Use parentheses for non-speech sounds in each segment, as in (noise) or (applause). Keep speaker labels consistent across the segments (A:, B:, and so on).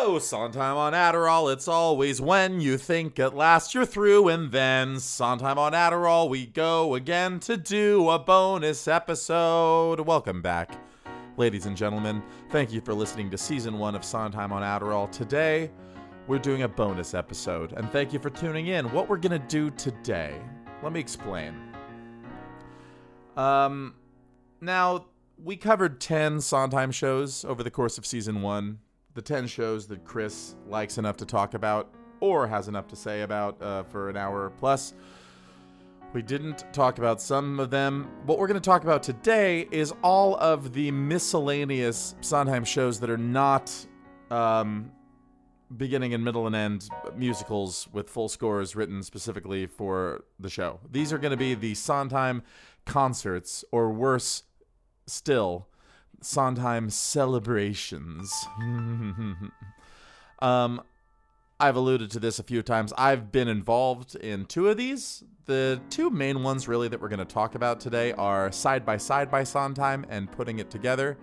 A: Sondheim on Adderall. It's always when you think at last you're through, and then Sondheim on Adderall, we go again to do a bonus episode. Welcome back, ladies and gentlemen. Thank you for listening to season one of Sondheim on Adderall. Today, we're doing a bonus episode, and thank you for tuning in. What we're gonna do today, let me explain. Um, now we covered 10 Sondheim shows over the course of season one. The 10 shows that Chris likes enough to talk about or has enough to say about uh, for an hour plus. We didn't talk about some of them. What we're going to talk about today is all of the miscellaneous Sondheim shows that are not um, beginning and middle and end musicals with full scores written specifically for the show. These are going to be the Sondheim concerts, or worse still, Sondheim celebrations. (laughs) um, I've alluded to this a few times. I've been involved in two of these. The two main ones, really, that we're going to talk about today are Side by Side by Sondheim and Putting It Together.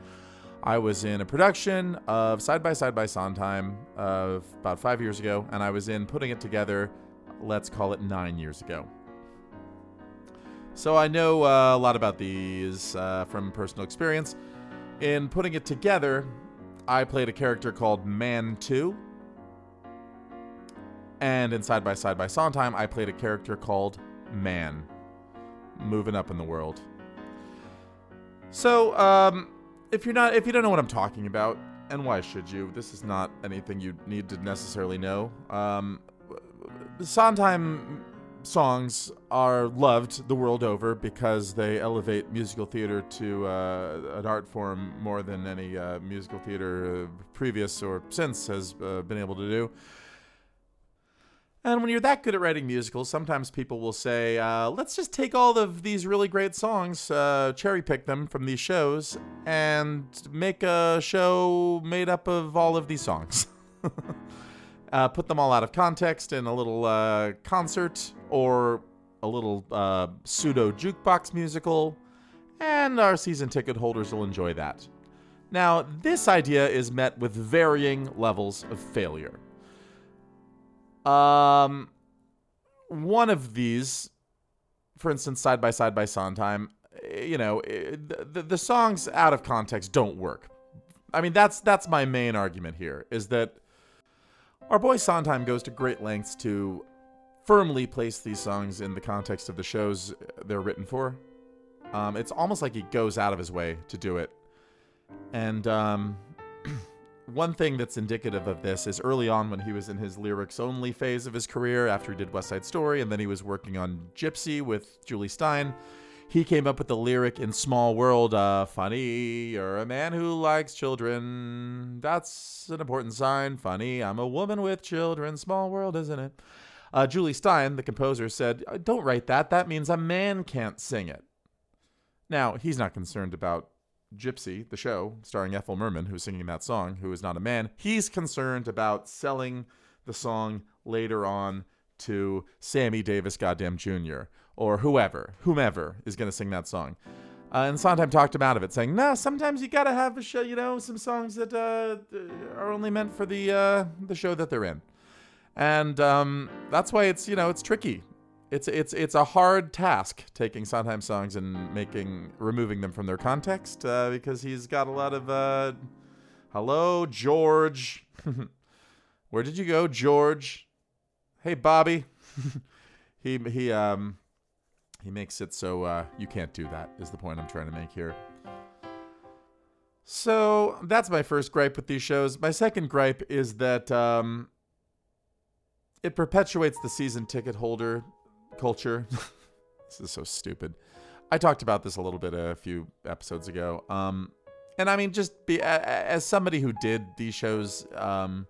A: I was in a production of Side by Side by Sondheim of about five years ago, and I was in Putting It Together, let's call it nine years ago. So I know uh, a lot about these uh, from personal experience. In putting it together, I played a character called Man 2. And in Side by Side by Sondheim, I played a character called Man. Moving up in the world. So, um, if you're not, if you don't know what I'm talking about, and why should you? This is not anything you need to necessarily know. Um, Sondheim songs are loved the world over because they elevate musical theater to uh, an art form more than any uh, musical theater uh, previous or since has uh, been able to do. And when you're that good at writing musicals, sometimes people will say, uh, let's just take all of these really great songs, uh, cherry pick them from these shows, and make a show made up of all of these songs. (laughs) uh, put them all out of context in a little uh, concert or a little uh, pseudo jukebox musical, and our season ticket holders will enjoy that. Now, this idea is met with varying levels of failure. Um, one of these, for instance, side by side by Sondheim, eh, you know, eh, the, the songs out of context don't work. I mean, that's that's my main argument here is that our boy Sondheim goes to great lengths to firmly place these songs in the context of the shows they're written for. Um, it's almost like he goes out of his way to do it. And um, (clears throat) one thing that's indicative of this is early on when he was in his lyrics only phase of his career after he did West Side Story, and then he was working on Gypsy with Jule Styne. He came up with the lyric in Small World, uh, funny, you're a man who likes children. That's an important sign. Funny, I'm a woman with children. Small world, isn't it? Uh, Jule Styne, the composer, said, uh, Don't write that. That means a man can't sing it. Now, he's not concerned about Gypsy, the show, starring Ethel Merman, who's singing that song, who is not a man. He's concerned about selling the song later on to Sammy Davis Goddamn Jr. or whoever, whomever is going to sing that song. Uh, and Sondheim talked him out of it, saying, "No, sometimes you got to have a show, you know, some songs that uh, are only meant for the uh, the show that they're in." And um, that's why it's you know it's tricky. It's it's it's a hard task taking Sondheim songs and making removing them from their context uh, because he's got a lot of uh, hello George, (laughs) where did you go, George? Hey Bobby, (laughs) he he um he makes it so uh, you can't do that. Is the point I'm trying to make here. So that's my first gripe with these shows. My second gripe is that um, it perpetuates the season ticket holder culture. (laughs) this is so stupid. I talked about this a little bit a few episodes ago. Um, and I mean, just be as somebody who did these shows, um,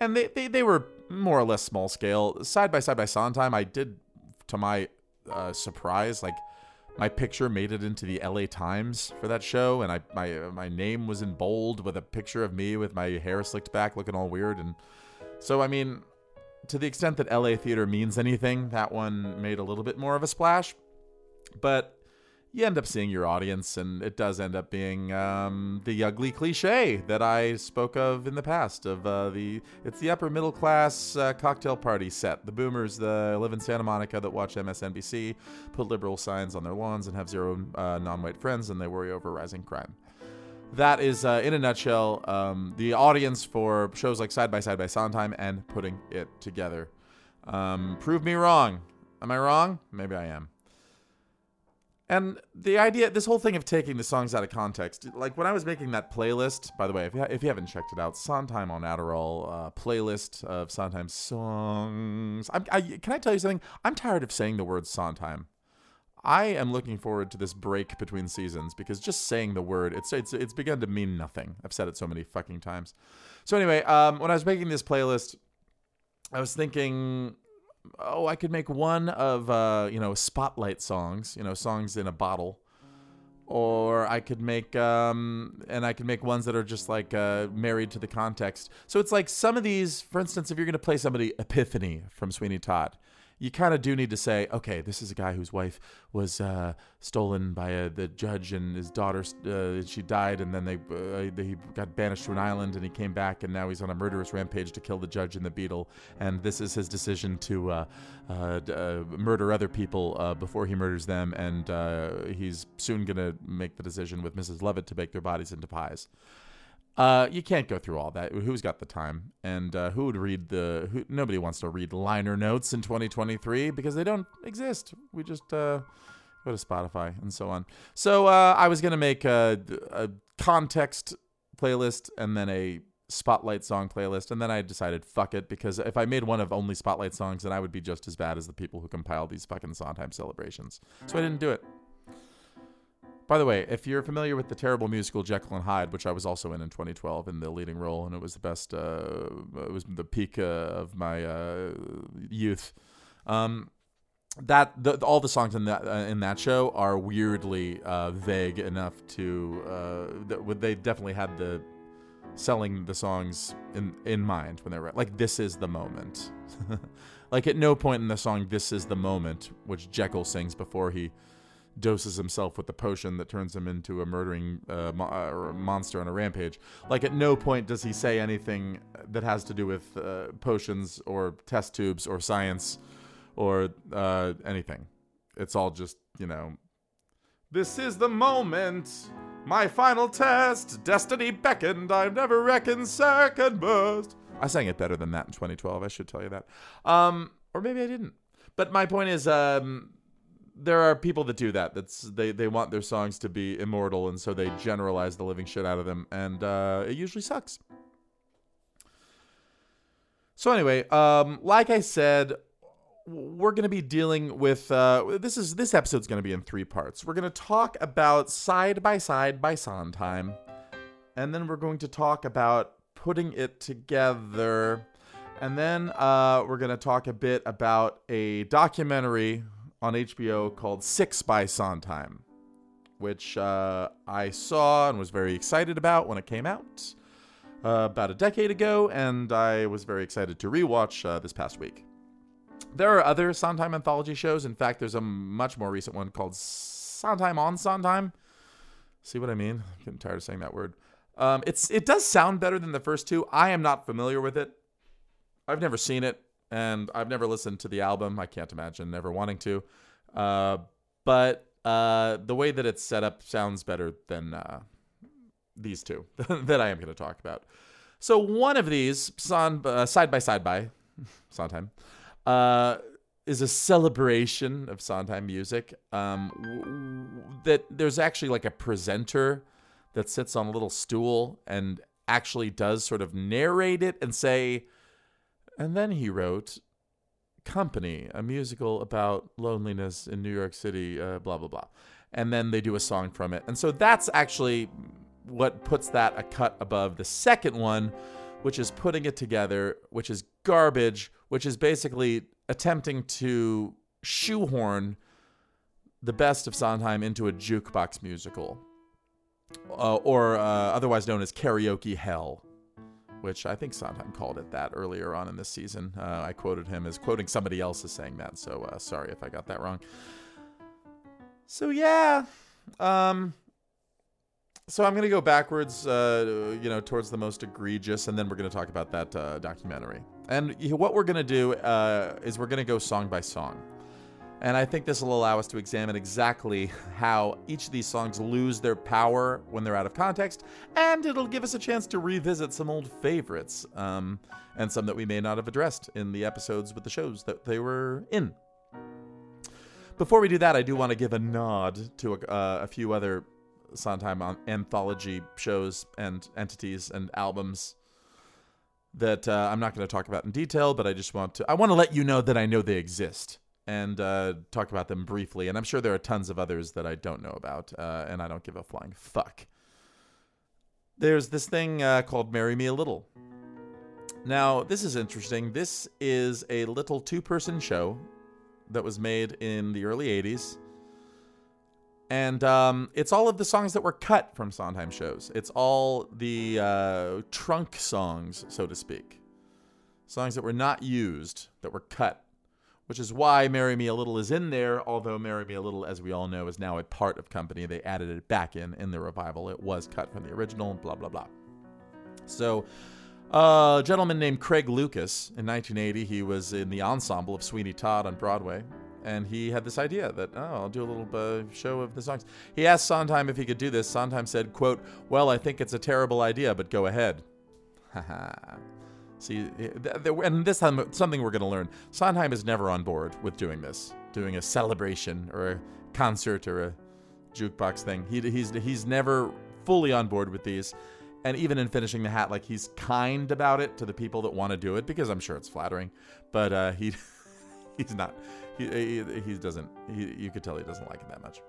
A: and they, they they were more or less small scale, side by side by Sondheim. I did, to my uh, surprise, like my picture made it into the LA Times for that show, and I my my name was in bold with a picture of me with my hair slicked back, looking all weird, and so I mean, to the extent that LA theater means anything, that one made a little bit more of a splash. But you end up seeing your audience, and it does end up being um, the ugly cliche that I spoke of in the past. Of uh, the it's the upper middle class uh, cocktail party set. The boomers that live in Santa Monica that watch MSNBC, put liberal signs on their lawns, and have zero uh, non-white friends, and they worry over rising crime. That is, uh, in a nutshell, um, the audience for shows like Side by Side by Sondheim and putting it together. Um, prove me wrong. Am I wrong? Maybe I am. And the idea, this whole thing of taking the songs out of context, like when I was making that playlist, by the way, if you, if you haven't checked it out, Sondheim on Adderall uh, playlist of Sondheim songs. I'm, I, can I tell you something? I'm tired of saying the word Sondheim. I am looking forward to this break between seasons because just saying the word, it's it's it's begun to mean nothing. I've said it so many fucking times. So anyway, um, when I was making this playlist, I was thinking oh, I could make one of uh, you know spotlight songs, you know songs in a bottle, or I could make um, and I could make ones that are just like uh, married to the context. So it's like some of these, for instance, if you're gonna play somebody Epiphany from Sweeney Todd, you kind of do need to say, okay, this is a guy whose wife was uh, stolen by a, the judge and his daughter, uh, she died, and then they, uh, they got banished to an island, and he came back, and now he's on a murderous rampage to kill the judge and the Beadle, and this is his decision to uh, uh, uh, murder other people before he murders them, and he's soon gonna make the decision with Mrs. Lovett to bake their bodies into pies. Uh, you can't go through all that. Who's got the time? And uh, who would read the? Who, nobody wants to read liner notes in 2023 because they don't exist. We just uh, go to Spotify and so on. So uh, I was gonna make a, a context playlist and then a spotlight song playlist, and then I decided fuck it because if I made one of only spotlight songs, then I would be just as bad as the people who compile these fucking Sondheim celebrations. So I didn't do it. By the way, if you're familiar with the terrible musical Jekyll and Hyde, which I was also in in 2012 in the leading role, and it was the best, uh, it was the peak uh, of my uh, youth. Um, that the, all the songs in that uh, in that show are weirdly uh, vague enough to uh, that they definitely had the selling the songs in in mind when they were like this is the moment. (laughs) like at no point in the song "This Is the Moment," which Jekyll sings before he doses himself with the potion that turns him into a murdering uh, mo- uh, monster on a rampage. Like at no point does he say anything that has to do with uh, potions or test tubes or science or uh, anything. It's all just you know. This is the moment. My final test. Destiny beckoned. I've never reckoned second best. I sang it better than that in 2012. I should tell you that. Um, or maybe I didn't. But my point is, um, there are people that do that. That's they they want their songs to be immortal, and so they generalize the living shit out of them, and uh, it usually sucks. So anyway, um, like I said, we're going to be dealing with uh, this is this episode's going to be in three parts. We're going to talk about side by side by Sondheim, and then we're going to talk about putting it together, and then uh, we're going to talk a bit about a documentary on HBO called Six by Sondheim, which uh, I saw and was very excited about when it came out uh, about a decade ago, and I was very excited to rewatch uh, this past week. There are other Sondheim anthology shows. In fact, there's a much more recent one called Sondheim on Sondheim. See what I mean? I'm getting tired of saying that word. Um, it's it does sound better than the first two. I am not familiar with it. I've never seen it and I've never listened to the album. I can't imagine never wanting to. Uh, but uh, the way that it's set up sounds better than uh, these two (laughs) that I am going to talk about. So one of these, son, uh, side by side by (laughs) Sondheim, uh, is a celebration of Sondheim music. Um, w- that there's actually like a presenter that sits on a little stool and actually does sort of narrate it and say and then he wrote Company, a musical about loneliness in New York City, uh, blah, blah, blah. And then they do a song from it. And so that's actually what puts that a cut above the second one, which is putting it together, which is garbage, which is basically attempting to shoehorn the best of Sondheim into a jukebox musical, uh, or uh, otherwise known as karaoke hell which I think Sondheim called it that earlier on in this season. Uh, I quoted him as quoting somebody else as saying that, so uh, sorry if I got that wrong. So yeah, um, so I'm gonna go backwards, uh, you know, towards the most egregious, and then we're gonna talk about that uh, documentary. And what we're gonna do uh, is we're gonna go song by song. And I think this will allow us to examine exactly how each of these songs lose their power when they're out of context, and it'll give us a chance to revisit some old favorites, um, and some that we may not have addressed in the episodes with the shows that they were in. Before we do that, I do want to give a nod to a, uh, a few other Sondheim anthology shows and entities and albums that uh, I'm not going to talk about in detail, but I just want to I want to let you know that I know they exist and uh, talk about them briefly. And I'm sure there are tons of others that I don't know about, uh, and I don't give a flying fuck. There's this thing uh, called "Marry Me a Little." Now, this is interesting. This is a little two-person show that was made in the early 80s. And um, it's all of the songs that were cut from Sondheim shows. It's all the uh, trunk songs, so to speak. Songs that were not used, that were cut. Which is why Marry Me a Little is in there, although Marry Me a Little, as we all know, is now a part of Company. They added it back in in the revival. It was cut from the original, blah, blah, blah. So a gentleman named Craig Lucas in 1980, he was in the ensemble of Sweeney Todd on Broadway, and he had this idea that oh, I'll do a little uh, show of the songs. He asked Sondheim if he could do this. Sondheim said, "quote Well, I think it's a terrible idea, but go ahead." (laughs) See, and this time something we're going to learn. Sondheim is never on board with doing this, doing a celebration or a concert or a jukebox thing. He, he's he's never fully on board with these and even in finishing the hat, like he's kind about it to the people that want to do it because I'm sure it's flattering, but uh, he (laughs) he's not. He, he, he doesn't. He, you could tell he doesn't like it that much.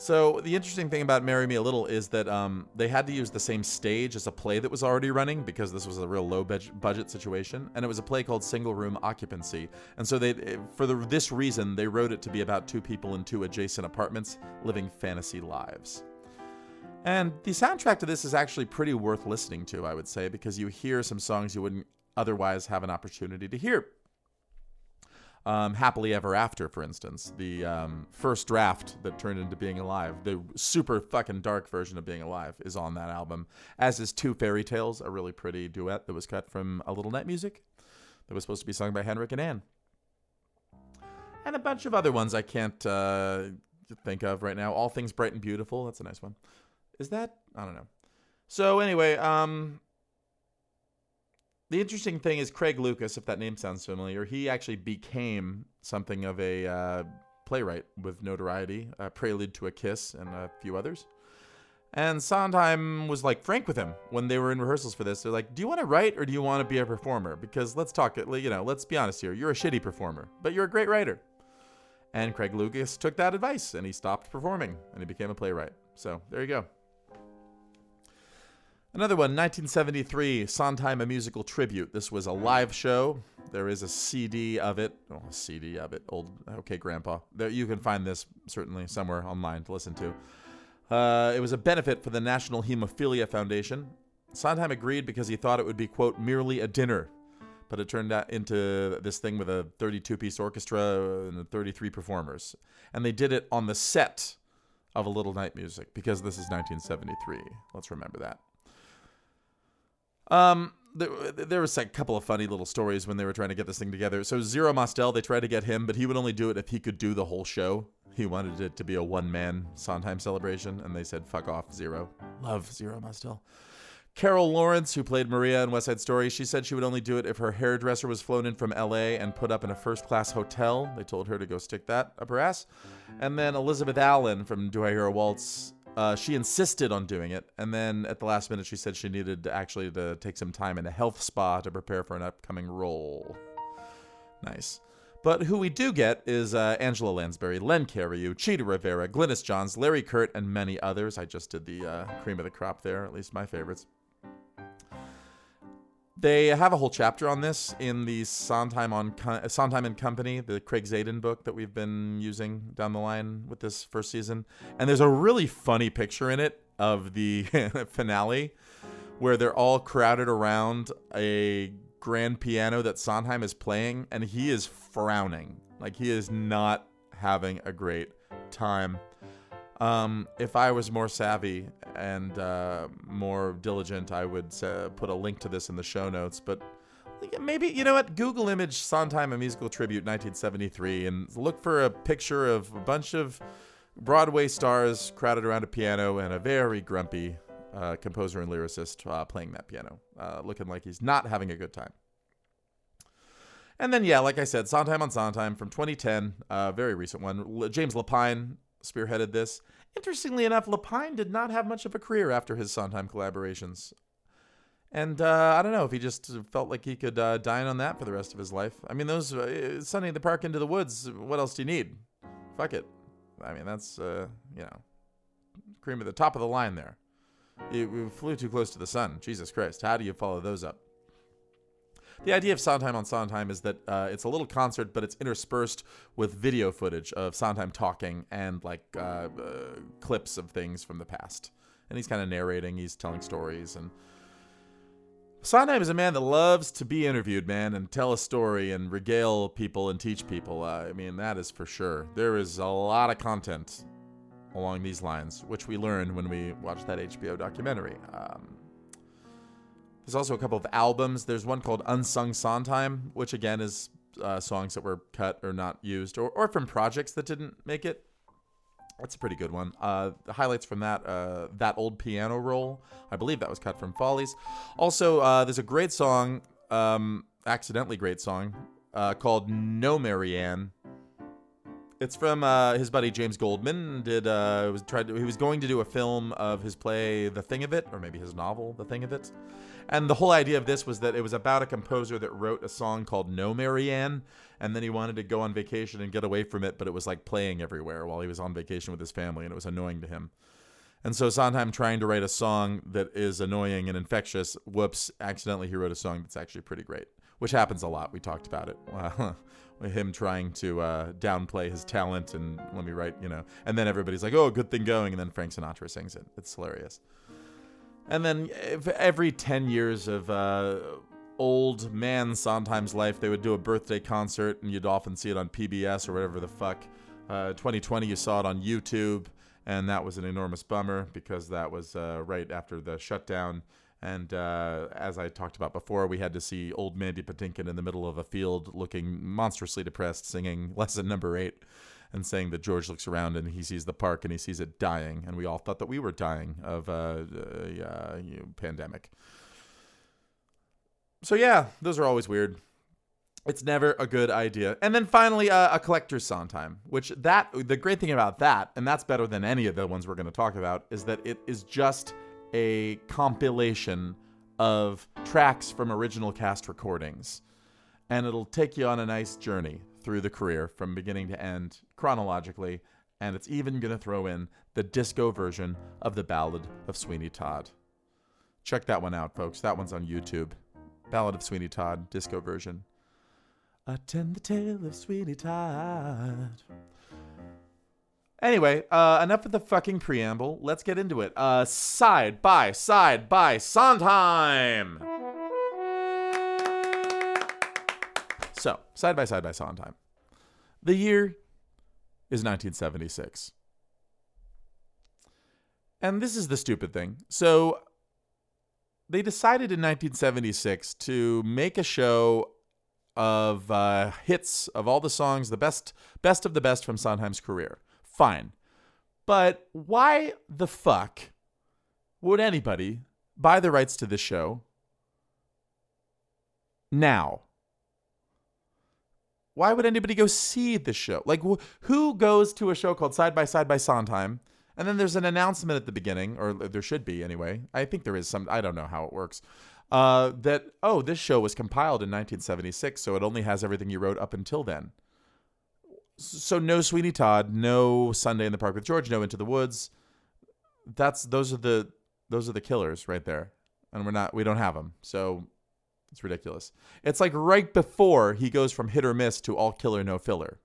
A: So the interesting thing about "Marry Me a Little" is that um, they had to use the same stage as a play that was already running because this was a real low budget situation, and it was a play called "Single Room Occupancy." And so they, for the, this reason, they wrote it to be about two people in two adjacent apartments living fantasy lives. And the soundtrack to this is actually pretty worth listening to, I would say, because you hear some songs you wouldn't otherwise have an opportunity to hear. Um, Happily Ever After, for instance, the um, first draft that turned into Being Alive, the super fucking dark version of Being Alive, is on that album, as is Two Fairy Tales, a really pretty duet that was cut from A Little Night Music that was supposed to be sung by Henrik and Anne. And a bunch of other ones I can't uh, think of right now. All Things Bright and Beautiful, that's a nice one. Is that? I don't know. So anyway, um, the interesting thing is Craig Lucas, if that name sounds familiar, he actually became something of a uh, playwright with notoriety, Prelude to a Kiss, and a few others. And Sondheim was like frank with him when they were in rehearsals for this. They're like, "Do you want to write or do you want to be a performer? Because let's talk. You know, let's be honest here. You're a shitty performer, but you're a great writer." And Craig Lucas took that advice and he stopped performing and he became a playwright. So there you go. Another one, 1973, Sondheim, a musical tribute. This was a live show. There is a CD of it. Oh, a CD of it. Old, okay, Grandpa. There, you can find this certainly somewhere online to listen to. Uh, it was a benefit for the National Hemophilia Foundation. Sondheim agreed because he thought it would be, quote, merely a dinner. But it turned out into this thing with a 32 piece orchestra and 33 performers. And they did it on the set of A Little Night Music because this is 1973. Let's remember that. Um, there, was a couple of funny little stories when they were trying to get this thing together. So Zero Mostel, they tried to get him, but he would only do it if he could do the whole show. He wanted it to be a one-man Sondheim celebration, and they said, "Fuck off, Zero." Love Zero Mostel. Carol Lawrence, who played Maria in West Side Story, she said she would only do it if her hairdresser was flown in from LA and put up in a first class hotel. They told her to go stick that up her ass. And then Elizabeth Allen from Do I Hear a Waltz uh, she insisted on doing it, and then at the last minute, she said she needed to actually to take some time in a health spa to prepare for an upcoming role. Nice. But who we do get is uh, Angela Lansbury, Len Cariou, Chita Rivera, Glynis Johns, Larry Kert, and many others. I just did the uh, cream of the crop there, at least my favorites. They have a whole chapter on this in the Sondheim on Sondheim and Company, the Craig Zadan book that we've been using down the line with this first season. And there's a really funny picture in it of the (laughs) finale where they're all crowded around a grand piano that Sondheim is playing and he is frowning. Like he is not having a great time. Um, if I was more savvy and uh, more diligent, I would uh, put a link to this in the show notes. But maybe, you know what? Google image Sondheim a musical tribute 1973 and look for a picture of a bunch of Broadway stars crowded around a piano and a very grumpy uh, composer and lyricist uh, playing that piano, uh, looking like he's not having a good time. And then, yeah, like I said, Sondheim on Sondheim from 2010, uh, very recent one. James Lapine spearheaded this. Interestingly enough, Lapine did not have much of a career after his Sondheim collaborations. And uh, I don't know if he just felt like he could uh, dine on that for the rest of his life. I mean, those uh, Sunday in the Park into the Woods, what else do you need? Fuck it. I mean, that's, uh, you know, cream at the top of the line there. You, you flew too close to the sun. Jesus Christ. How do you follow those up? The idea of Sondheim on Sondheim is that uh, it's a little concert, but it's interspersed with video footage of Sondheim talking and like uh, uh, clips of things from the past. And he's kind of narrating, he's telling stories. And Sondheim is a man that loves to be interviewed, man, and tell a story and regale people and teach people. Uh, I mean, that is for sure. There is a lot of content along these lines, which we learned when we watched that HBO documentary. Um, there's also a couple of albums. There's one called Unsung Sondheim, which again is uh, songs that were cut or not used, or, or from projects that didn't make it. That's a pretty good one. Uh, the highlights from that, uh, that old piano roll, I believe that was cut from Follies. Also, uh, there's a great song, um, accidentally great song, uh, called No Marianne it's from uh, his buddy James Goldman. Did uh, was tried to, he was going to do a film of his play The Thing of It, or maybe his novel The Thing of It. And the whole idea of this was that it was about a composer that wrote a song called No Marianne, and then he wanted to go on vacation and get away from it, but it was like playing everywhere while he was on vacation with his family, and it was annoying to him. And so Sondheim trying to write a song that is annoying and infectious, whoops, accidentally he wrote a song that's actually pretty great, which happens a lot. We talked about it. (laughs) him trying to uh, downplay his talent and let me write, you know, and then everybody's like, "Oh, good thing going," and then Frank Sinatra sings it. It's hilarious. And then every ten years of uh, old man Sondheim's life, they would do a birthday concert, and you'd often see it on PBS or whatever the fuck. Uh, 2020, you saw it on YouTube, and that was an enormous bummer because that was uh, right after the shutdown and uh, as I talked about before, we had to see old Mandy Patinkin in the middle of a field looking monstrously depressed, singing (laughs) lesson number eight and saying that George looks around and he sees the park and he sees it dying. And we all thought that we were dying of a uh, uh, you know, pandemic. So, yeah, those are always weird. It's never a good idea. And then finally, uh, a collector's Sondheim, which that the great thing about that, and that's better than any of the ones we're going to talk about, is that it is just a compilation of tracks from original cast recordings. And it'll take you on a nice journey through the career from beginning to end chronologically. And it's even going to throw in the disco version of the Ballad of Sweeney Todd. Check that one out, folks. That one's on YouTube. Ballad of Sweeney Todd, disco version. Attend the tale of Sweeney Todd. Anyway, uh, enough of the fucking preamble. Let's get into it. Uh, side by side by Sondheim. So, side by side by Sondheim. The year is 1976. And this is the stupid thing. So, they decided in 1976 to make a show of uh, hits of all the songs, the best, best of the best from Sondheim's career fine. But why the fuck would anybody buy the rights to this show now? Why would anybody go see the show? Like, wh- who goes to a show called Side by Side by Sondheim? And then there's an announcement at the beginning, or there should be anyway. I think there is some, I don't know how it works. Uh, that, oh, this show was compiled in 1976, so it only has everything you wrote up until then so no Sweeney Todd, no Sunday in the Park with George, no Into the Woods. That's those are the those are the killers right there, and we're not we don't have them. So it's ridiculous. It's like right before he goes from hit or miss to all killer no filler.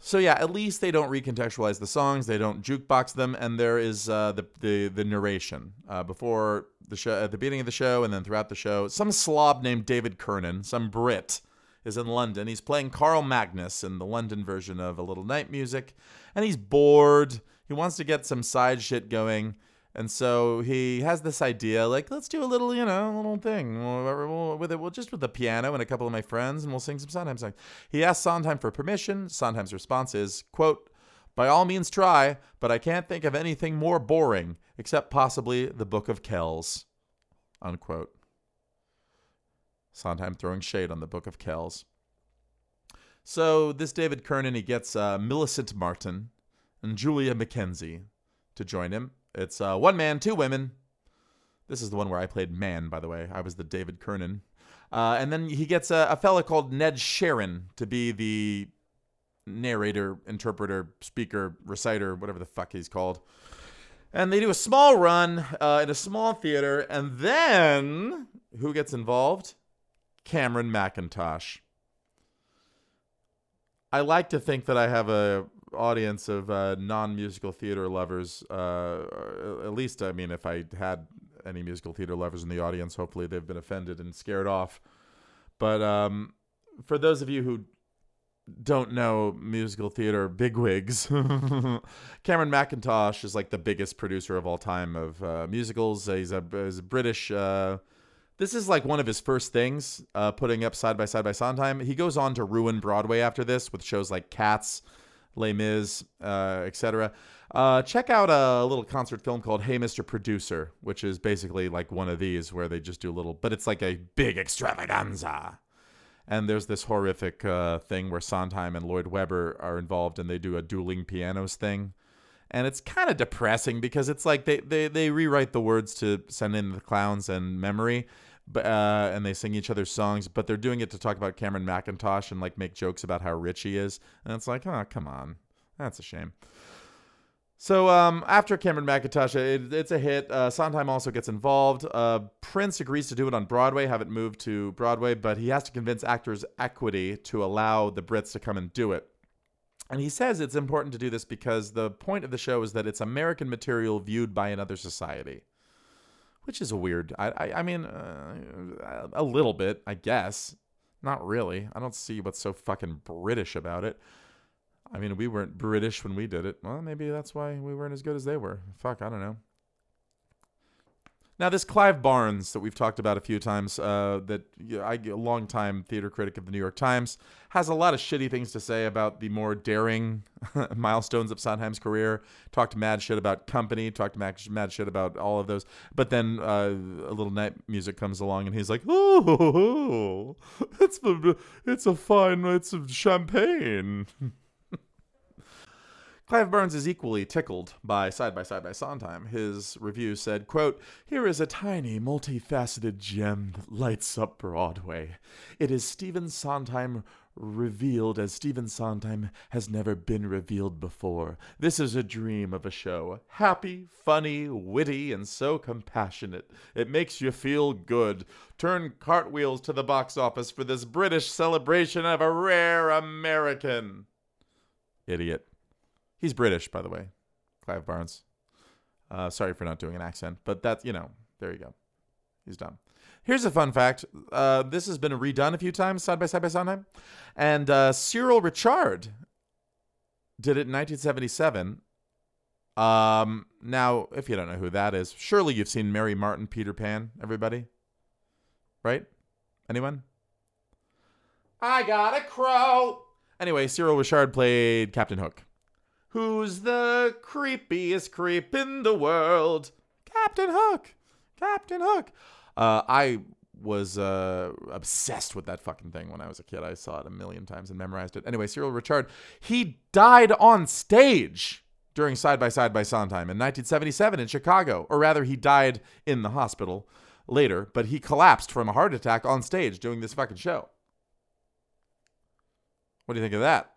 A: So yeah, at least they don't recontextualize the songs, they don't jukebox them, and there is uh, the, the the narration uh, before the show at the beginning of the show and then throughout the show. Some slob named David Kernan, some Brit, is in London. He's playing Carl Magnus in the London version of A Little Night Music, and he's bored. He wants to get some side shit going. And so he has this idea, like, let's do a little, you know, little thing with it, well, just with the piano and a couple of my friends, and we'll sing some Sondheim songs. He asks Sondheim for permission. Sondheim's response is, quote, by all means try, but I can't think of anything more boring, except possibly the Book of Kells, unquote. Sondheim throwing shade on the Book of Kells. So this David Kernan, he gets uh, Millicent Martin and Julia McKenzie to join him. It's uh, one man, two women. This is the one where I played man, by the way. I was the David Kernan. Uh, and then he gets a, a fella called Ned Sherrin to be the narrator, interpreter, speaker, reciter, whatever the fuck he's called. And they do a small run uh, in a small theater. And then who gets involved? Cameron Mackintosh. I like to think that I have a audience of uh, non-musical theater lovers. Uh, at least, I mean, if I had any musical theater lovers in the audience, hopefully they've been offended and scared off. But um, for those of you who don't know musical theater bigwigs, (laughs) Cameron Mackintosh is like the biggest producer of all time of uh, musicals. He's a, he's a British uh, this is like one of his first things, uh, putting up side by side by Sondheim. He goes on to ruin Broadway after this with shows like Cats, Les Mis, uh, etc. Uh, check out a little concert film called Hey Mr. Producer, which is basically like one of these where they just do a little, but it's like a big extravaganza. And there's this horrific uh, thing where Sondheim and Lloyd Webber are involved and they do a dueling pianos thing and it's kind of depressing because it's like they, they, they rewrite the words to send in the clowns and memory but uh, and they sing each other's songs, but they're doing it to talk about Cameron Mackintosh and like make jokes about how rich he is, and it's like, oh, come on, that's a shame. So um, after Cameron Mackintosh, it, it's a hit. Uh, Sondheim also gets involved. Uh, Prince agrees to do it on Broadway, have it moved to Broadway, but he has to convince Actors Equity to allow the Brits to come and do it. And he says it's important to do this because the point of the show is that it's American material viewed by another society which is a weird. I I, I mean, uh, a little bit, I guess. Not really. I don't see what's so fucking British about it. I mean, we weren't British when we did it. Well, maybe that's why we weren't as good as they were. Fuck, I don't know. Now, this Clive Barnes that we've talked about a few times, uh, that I, a longtime theater critic of the New York Times, has a lot of shitty things to say about the more daring (laughs) milestones of Sondheim's career. Talked mad shit about Company, talked mad, mad shit about all of those. But then uh, a little night music comes along, and he's like, "Oh, (laughs) it's a, it's a fine, it's a champagne." (laughs) Clive Barnes is equally tickled by Side by Side by Sondheim. His review said, quote, Here is a tiny, multifaceted gem that lights up Broadway. It is Stephen Sondheim revealed as Stephen Sondheim has never been revealed before. This is a dream of a show. Happy, funny, witty, and so compassionate. It makes you feel good. Turn cartwheels to the box office for this British celebration of a rare American. Idiot. He's British, by the way, Clive Barnes. Uh, sorry for not doing an accent, but that you know, there you go. He's done. Here's a fun fact. Uh, this has been redone a few times, side by side by side. and uh, Cyril Ritchard did it in 1977. Um, now, if you don't know who that is, surely you've seen Mary Martin, Peter Pan. Everybody, right? Anyone? I got a crow. Anyway, Cyril Ritchard played Captain Hook. Who's the creepiest creep in the world? Captain Hook. Captain Hook. Uh, I was uh, obsessed with that fucking thing when I was a kid. I saw it a million times and memorized it. Anyway, Cyril Ritchard, he died on stage during Side by Side by Sondheim in 1977 in Chicago. Or rather, he died in the hospital later, but he collapsed from a heart attack on stage doing this fucking show. What do you think of that?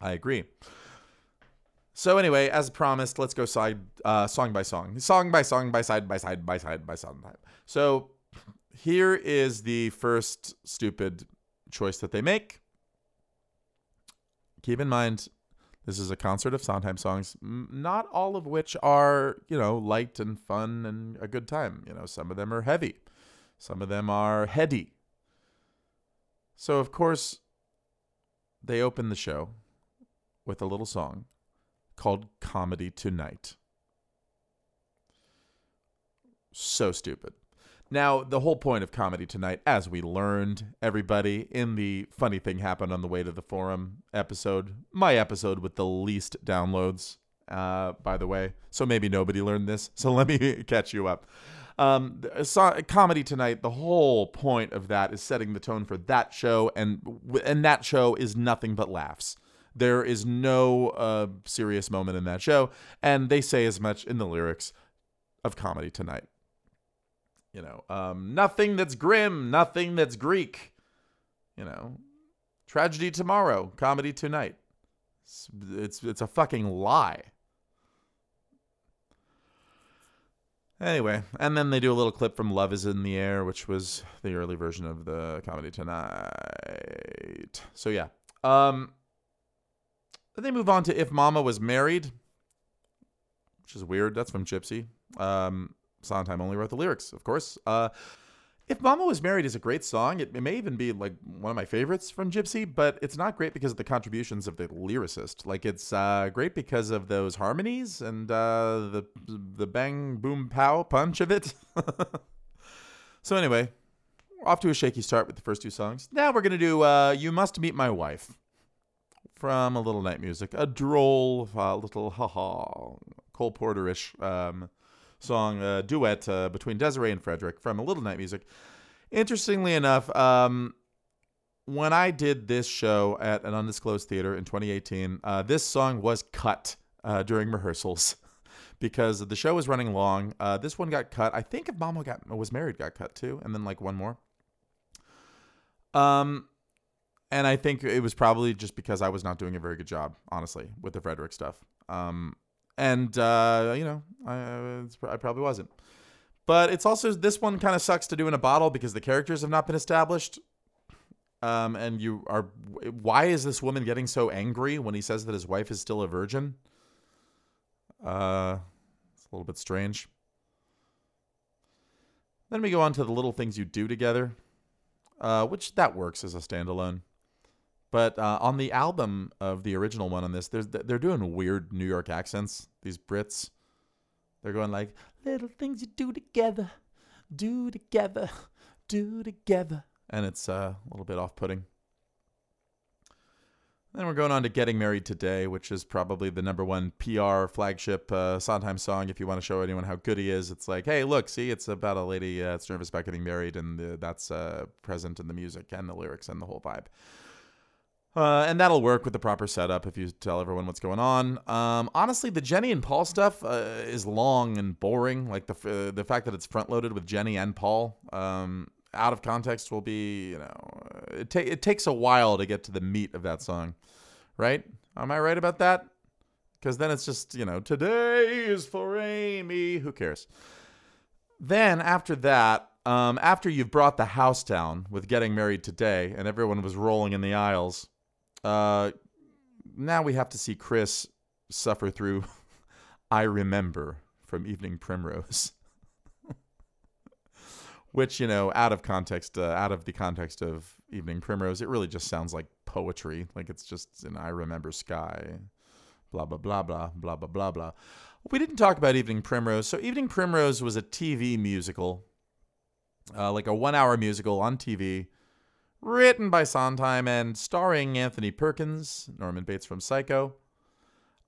A: I agree. So anyway, as promised, let's go side uh, song by song, song by song, by side by side by side by side. So here is the first stupid choice that they make. Keep in mind, this is a concert of Sondheim songs, not all of which are you know light and fun and a good time. You know, some of them are heavy, some of them are heady. So, of course, they open the show with a little song called Comedy Tonight. So stupid. Now, the whole point of Comedy Tonight, as we learned, everybody, in the Funny Thing Happened on the Way to the Forum episode, my episode with the least downloads, uh, by the way. So maybe nobody learned this. So (laughs) let me catch you up. Um, so, comedy tonight. The whole point of that is setting the tone for that show, and and that show is nothing but laughs. There is no uh, serious moment in that show, and they say as much in the lyrics of Comedy Tonight. You know, um, nothing that's grim, nothing that's Greek. You know, tragedy tomorrow, comedy tonight. It's it's, it's a fucking lie. Anyway, and then they do a little clip from Love is in the Air, which was the early version of the comedy tonight. So yeah. Um then they move on to If Mama Was Married, which is weird. That's from Gypsy. Um Sondheim only wrote the lyrics, of course. Uh if Mama Was Married is a great song, it, it, may even be like one of my favorites from Gypsy, but it's not great because of the contributions of the lyricist. Like it's uh, great because of those harmonies and uh, the the bang boom pow punch of it. (laughs) so anyway, off to a shaky start with the first two songs. Now we're gonna do uh, "You Must Meet My Wife" from a little night music, a droll uh, little ha ha Cole Porterish. Um, song uh, duet uh, between Desiree and Frederick from A Little Night Music. Interestingly enough, um, when I did this show at an undisclosed theater in 2018, uh, this song was cut uh, during rehearsals (laughs) because the show was running long. Uh, this one got cut. I think if Mama got was married, got cut too, and then like one more. Um, and I think it was probably just because I was not doing a very good job, honestly, with the Frederick stuff. Um, and uh, you know, I, I probably wasn't. But it's also this one kind of sucks to do in a bottle because the characters have not been established. Um, and you are. Why is this woman getting so angry when he says that his wife is still a virgin? Uh, it's a little bit strange. Then we go on to the little things you do together, uh, which that works as a standalone. But uh, on the album of the original one on this, there's they're doing weird New York accents. These Brits, they're going like little things you do together, do together, do together, and it's uh, a little bit off-putting. Then we're going on to Getting Married Today, which is probably the number one PR flagship uh, Sondheim song. If you want to show anyone how good he is, it's like, hey, look, see, it's about a lady uh, that's nervous about getting married, and the, that's uh, present in the music and the lyrics and the whole vibe. Uh, and that'll work with the proper setup if you tell everyone what's going on. Um, honestly, the Jenny and Paul stuff uh, is long and boring. Like the uh, the fact that it's front loaded with Jenny and Paul, um, out of context will be you know it, ta- it takes a while to get to the meat of that song, right? Am I right about that? Because then it's just you know today is for Amy. Who cares? Then after that, um, after you've brought the house down with getting married today, and everyone was rolling in the aisles uh, now we have to see Chris suffer through (laughs) I Remember from Evening Primrose. (laughs) Which, you know, out of context, uh, out of the context of Evening Primrose, it really just sounds like poetry. Like it's just an I Remember Sky. Blah, blah, blah, blah, blah, blah, blah, blah. We didn't talk about Evening Primrose. So, Evening Primrose was a TV musical, uh, like a one hour musical on TV written by Sondheim and starring Anthony Perkins, Norman Bates from Psycho.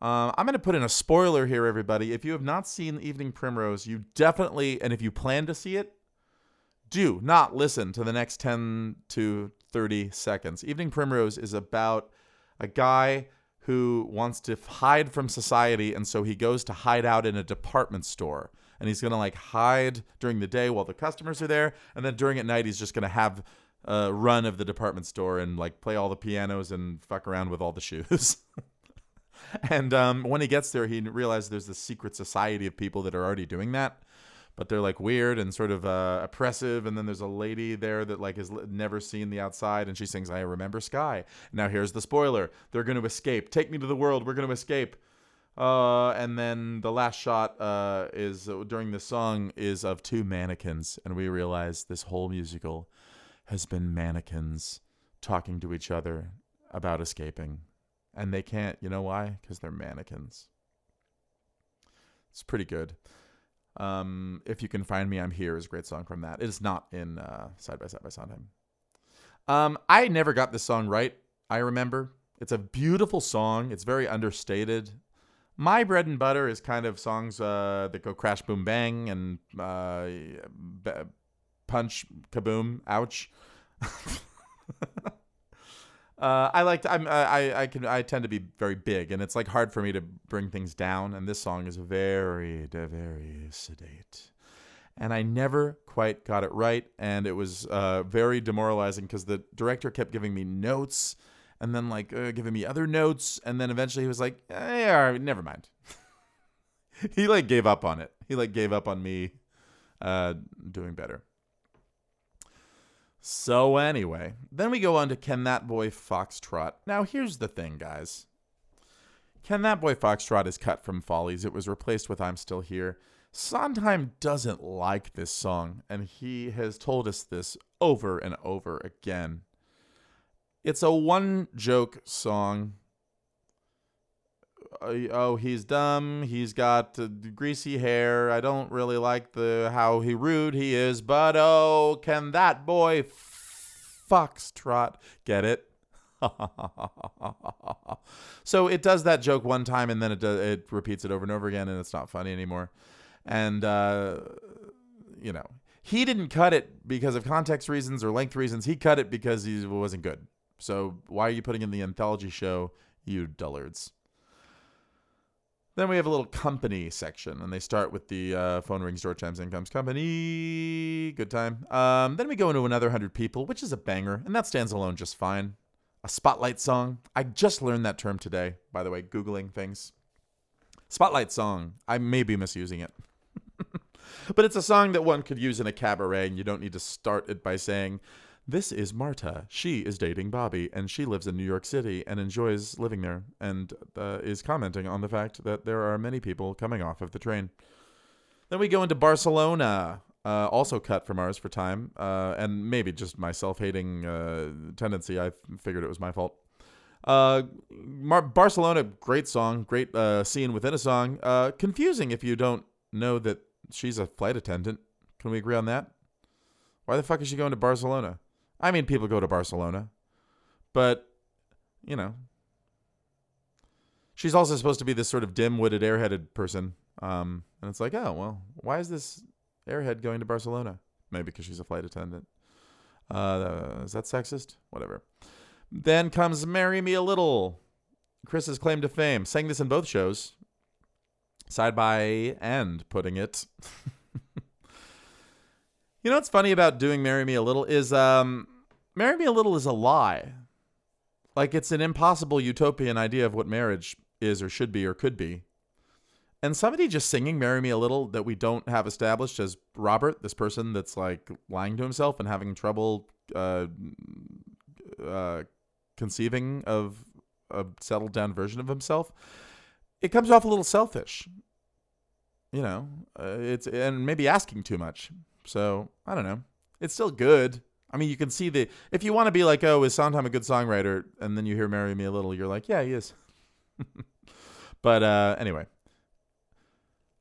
A: Uh, I'm going to put in a spoiler here, everybody. If you have not seen Evening Primrose, you definitely, and if you plan to see it, do not listen to the next 10 to 30 seconds. Evening Primrose is about a guy who wants to hide from society, and so he goes to hide out in a department store. And he's going to like hide during the day while the customers are there, and then during at night, he's just going to have uh, run of the department store and like play all the pianos and fuck around with all the shoes. (laughs) and um, when he gets there, he realizes there's this secret society of people that are already doing that, but they're like weird and sort of uh, oppressive. And then there's a lady there that like has never seen the outside, and she sings "I Remember Sky." Now here's the spoiler: they're going to escape. Take me to the world. We're going to escape. Uh, and then the last shot uh, is uh, during the song is of two mannequins, and we realize this whole musical has been mannequins talking to each other about escaping. And they can't. You know why? Because they're mannequins. It's pretty good. Um, if you can find me, I'm here is a great song from that. It is not in uh, Side by Side by Sondheim. Um, I never got this song right. I remember it's a beautiful song. It's very understated. My bread and butter is kind of songs uh, that go crash, boom, bang, and uh, punch, kaboom, ouch. (laughs) Uh, I like I'm I I can I tend to be very big and it's like hard for me to bring things down and this song is very very sedate. And I never quite got it right and it was uh, very demoralizing because the director kept giving me notes and then like uh, giving me other notes and then eventually he was like eh, yeah, never mind. (laughs) he like gave up on it. He like gave up on me uh, doing better. So, anyway, then we go on to Can That Boy Foxtrot. Now, here's the thing, guys. Can That Boy Foxtrot is cut from Follies. It was replaced with I'm Still Here. Sondheim doesn't like this song, and he has told us this over and over again. It's a one joke song. Uh, oh, he's dumb. He's got greasy hair. I don't really like the how he rude he is, but oh, can that boy foxtrot get it? (laughs) so it does that joke one time and then it does, it repeats it over and over again and it's not funny anymore. And uh, you know, he didn't cut it because of context reasons or length reasons. He cut it because he wasn't good. So why are you putting in the anthology show, you dullards? Then we have a little company section, and they start with the uh, phone rings, door chimes, in comes company. Good time. Um, then we go into another hundred people, which is a banger, and that stands alone just fine. A spotlight song. I just learned that term today, by the way, googling things. Spotlight song. I may be misusing it. (laughs) but it's a song that one could use in a cabaret, and you don't need to start it by saying, this is Marta. She is dating Bobby, and she lives in New York City and enjoys living there, and uh, is commenting on the fact that there are many people coming off of the train. Then we go into Barcelona, uh, also cut from ours for time, uh, and maybe just my self-hating uh, tendency. I figured it was my fault. Uh, Mar- Barcelona, great song, great uh, scene within a song. confusing if you don't know that she's a flight attendant. Can we agree on that? Why the fuck is she going to Barcelona? I mean, people go to Barcelona, but you know, she's also supposed to be this sort of dim-witted, airheaded person. Um, and it's like, oh well, why is this airhead going to Barcelona? Maybe because she's a flight attendant. Uh, is that sexist? Whatever. Then comes "Marry Me a Little." Chris's claim to fame. Sang this in both shows, side by end, putting it. (laughs) You know what's funny about doing "Marry Me a Little" is um, "Marry Me a Little" is a lie. Like it's an impossible utopian idea of what marriage is or should be or could be. And somebody just singing "Marry Me a Little" that we don't have established as Robert, this person that's like lying to himself and having trouble uh, uh, conceiving of a settled down version of himself. It comes off a little selfish, you know. Uh, it's and maybe asking too much. So I don't know. It's still good. I mean, you can see the if you want to be like, oh, is Sondheim a good songwriter? And then you hear "Marry Me a Little," you're like, yeah, he is. (laughs) but uh, anyway,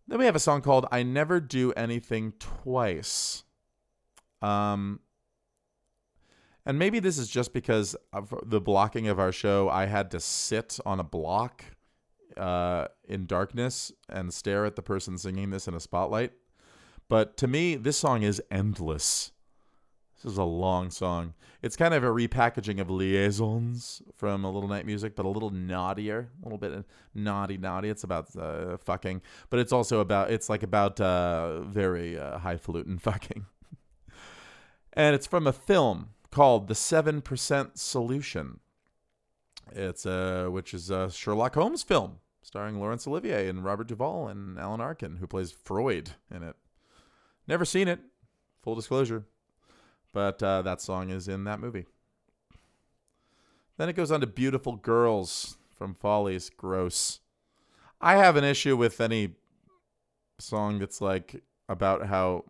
A: then we have a song called "I Never Do Anything Twice." Um, and maybe this is just because of the blocking of our show. I had to sit on a block uh, in darkness and stare at the person singing this in a spotlight. But to me, this song is endless. This is a long song. It's kind of a repackaging of Liaisons from A Little Night Music, but a little naughtier, a little bit naughty, naughty. It's about uh, fucking, but it's also about, it's like about uh, very uh, highfalutin fucking. (laughs) and it's from a film called The 7% Solution. It's uh, which is a Sherlock Holmes film starring Laurence Olivier and Robert Duvall and Alan Arkin, who plays Freud in it. Never seen it, full disclosure. But uh, that song is in that movie. Then it goes on to Beautiful Girls from Follies. Gross. I have an issue with any song that's like about how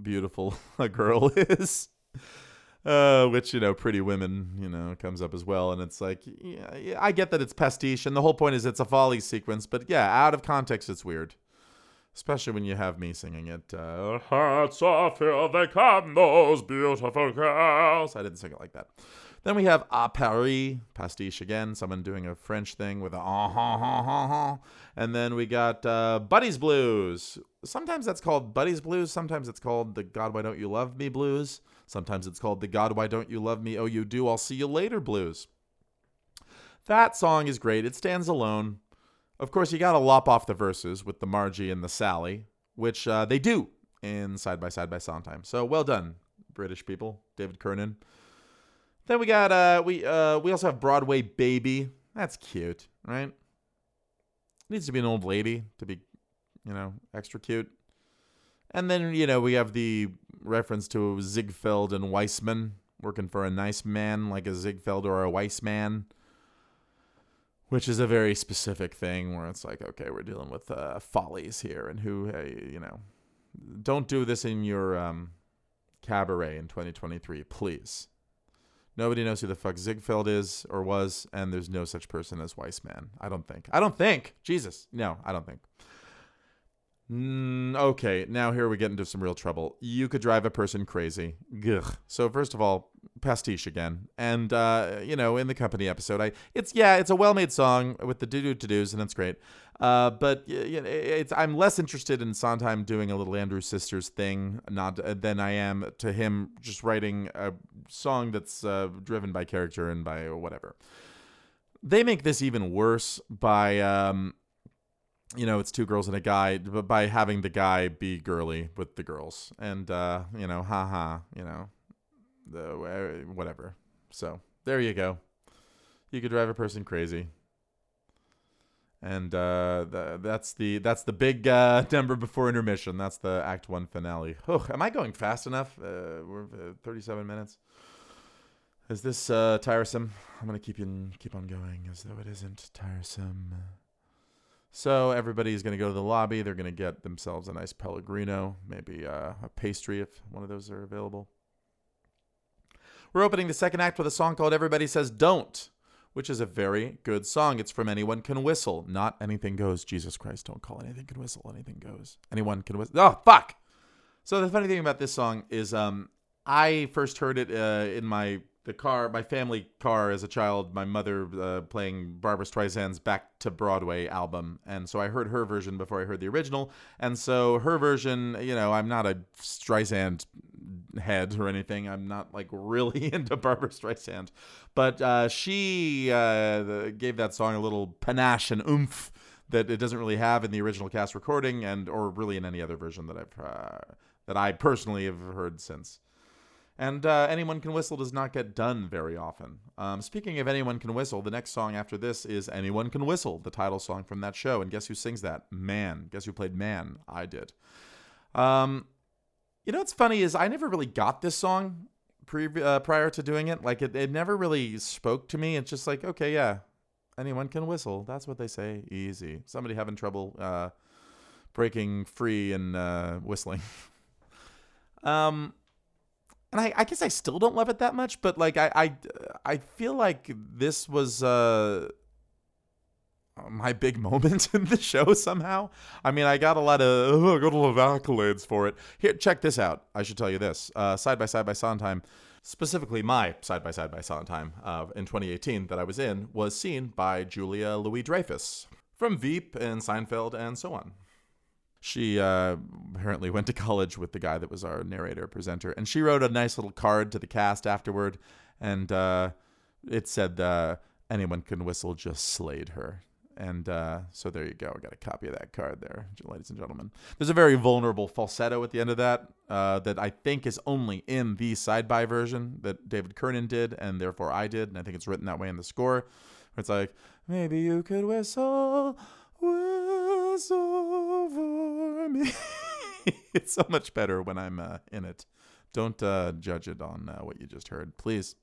A: beautiful (laughs) a girl (laughs) is. uh, which you know, Pretty Women, you know, comes up as well, and it's like, yeah, I get that it's pastiche, and the whole point is it's a folly sequence, but yeah, out of context, it's weird, especially when you have me singing it. Uh, Hearts are filled, they come, those beautiful girls. I didn't sing it like that. Then we have A Paris, pastiche again, someone doing a French thing with a ah ha ha ha ha. And then we got uh, Buddies Blues. Sometimes that's called Buddies Blues. Sometimes it's called the God Why Don't You Love Me Blues. Sometimes it's called the God Why Don't You Love Me Oh You Do I'll See You Later Blues. That song is great. It stands alone. Of course, you got to lop off the verses with the Margie and the Sally, which uh, they do in Side by Side by Sondheim. So well done, British people. David Kernan. Then we got uh we uh we also have Broadway Baby. That's cute, right? Needs to be an old lady to be, you know, extra cute. And then, you know, we have the reference to Ziegfeld and Weissman working for a nice man like a Ziegfeld or a Weissman, which is a very specific thing where it's like, okay, we're dealing with uh, follies here and who, hey, you know, don't do this in your um, cabaret in 2023, please. Nobody knows who the fuck Ziegfeld is or was, and there's no such person as Weissman. I don't think. I don't think. Jesus. No, I don't think. Mm, okay, now here we get into some real trouble. You could drive a person crazy. Gugh. So first of all, pastiche again, and uh, you know, in the company episode, I it's yeah, it's a well-made song with the do-do to-dos, and it's great. Uh, but you know, it's I'm less interested in Sondheim doing a little Andrew Sisters thing, not uh, than I am to him just writing a song that's uh, driven by character and by whatever. They make this even worse by. Um, you know, it's two girls and a guy, but by having the guy be girly with the girls, and uh, you know, haha, you know, the whatever. So there you go. You could drive a person crazy, and uh, the, that's the that's the big uh, (laughs) number before intermission. That's the Act One finale. Oh, am I going fast enough? Uh, we're uh, 37 minutes. Is this uh, tiresome? I'm gonna keep you keep on going as though it isn't tiresome. So everybody's going to go to the lobby. They're going to get themselves a nice Pellegrino, maybe uh, a pastry if one of those are available. We're opening the second act with a song called Everybody Says Don't, which is a very good song. It's from Anyone Can Whistle, not Anything Goes. Jesus Christ, don't call Anything Can Whistle. Anything Goes. Anyone Can Whistle. Oh, fuck! So the funny thing about this song is um, I first heard it uh, in my the car, my family car as a child, my mother uh, playing Barbra Streisand's Back to Broadway album. And so I heard her version before I heard the original. And so her version, you know, I'm not a Streisand head or anything. I'm not like (laughs) really into Barbra Streisand. But uh, she uh, gave that song a little panache and oomph that it doesn't really have in the original cast recording and or really in any other version that I've uh, that I personally have heard since. And uh, Anyone Can Whistle does not get done very often. Um, speaking of Anyone Can Whistle, the next song after this is Anyone Can Whistle, the title song from that show. And guess who sings that? Man. Guess who played Man? I did. Um, you know what's funny is I never really got this song pre- uh, prior to doing it. Like, it, it never really spoke to me. It's just like, okay, yeah, anyone can whistle. That's what they say. Easy. Somebody having trouble uh, breaking free and uh, whistling. (laughs) um, and I, I guess I still don't love it that much, but like I I, I feel like this was uh my big (laughs) moment in the show somehow. I mean, I got a lot of (laughs) oh, got a lot of accolades for it. Here, check this out. I should tell you this. Uh, side by side by Sondheim, specifically my side by side by Sondheim uh, in 2018 that I was in was seen by Julia Louis Dreyfus from Veep and Seinfeld and so on she uh, apparently went to college with the guy that was our narrator presenter, and she wrote a nice little card to the cast afterward, and uh, it said uh, anyone can whistle just slayed her. And uh, so there you go. I got a copy of that card there, ladies and gentlemen. There's a very vulnerable falsetto at the end of that uh, that I think is only in the side by version that David Kernan did, and therefore I did. And I think it's written that way in the score. It's like, maybe you could whistle was over me. (laughs) it's so much better when I'm uh, in it. Don't uh, judge it on uh, what you just heard, please.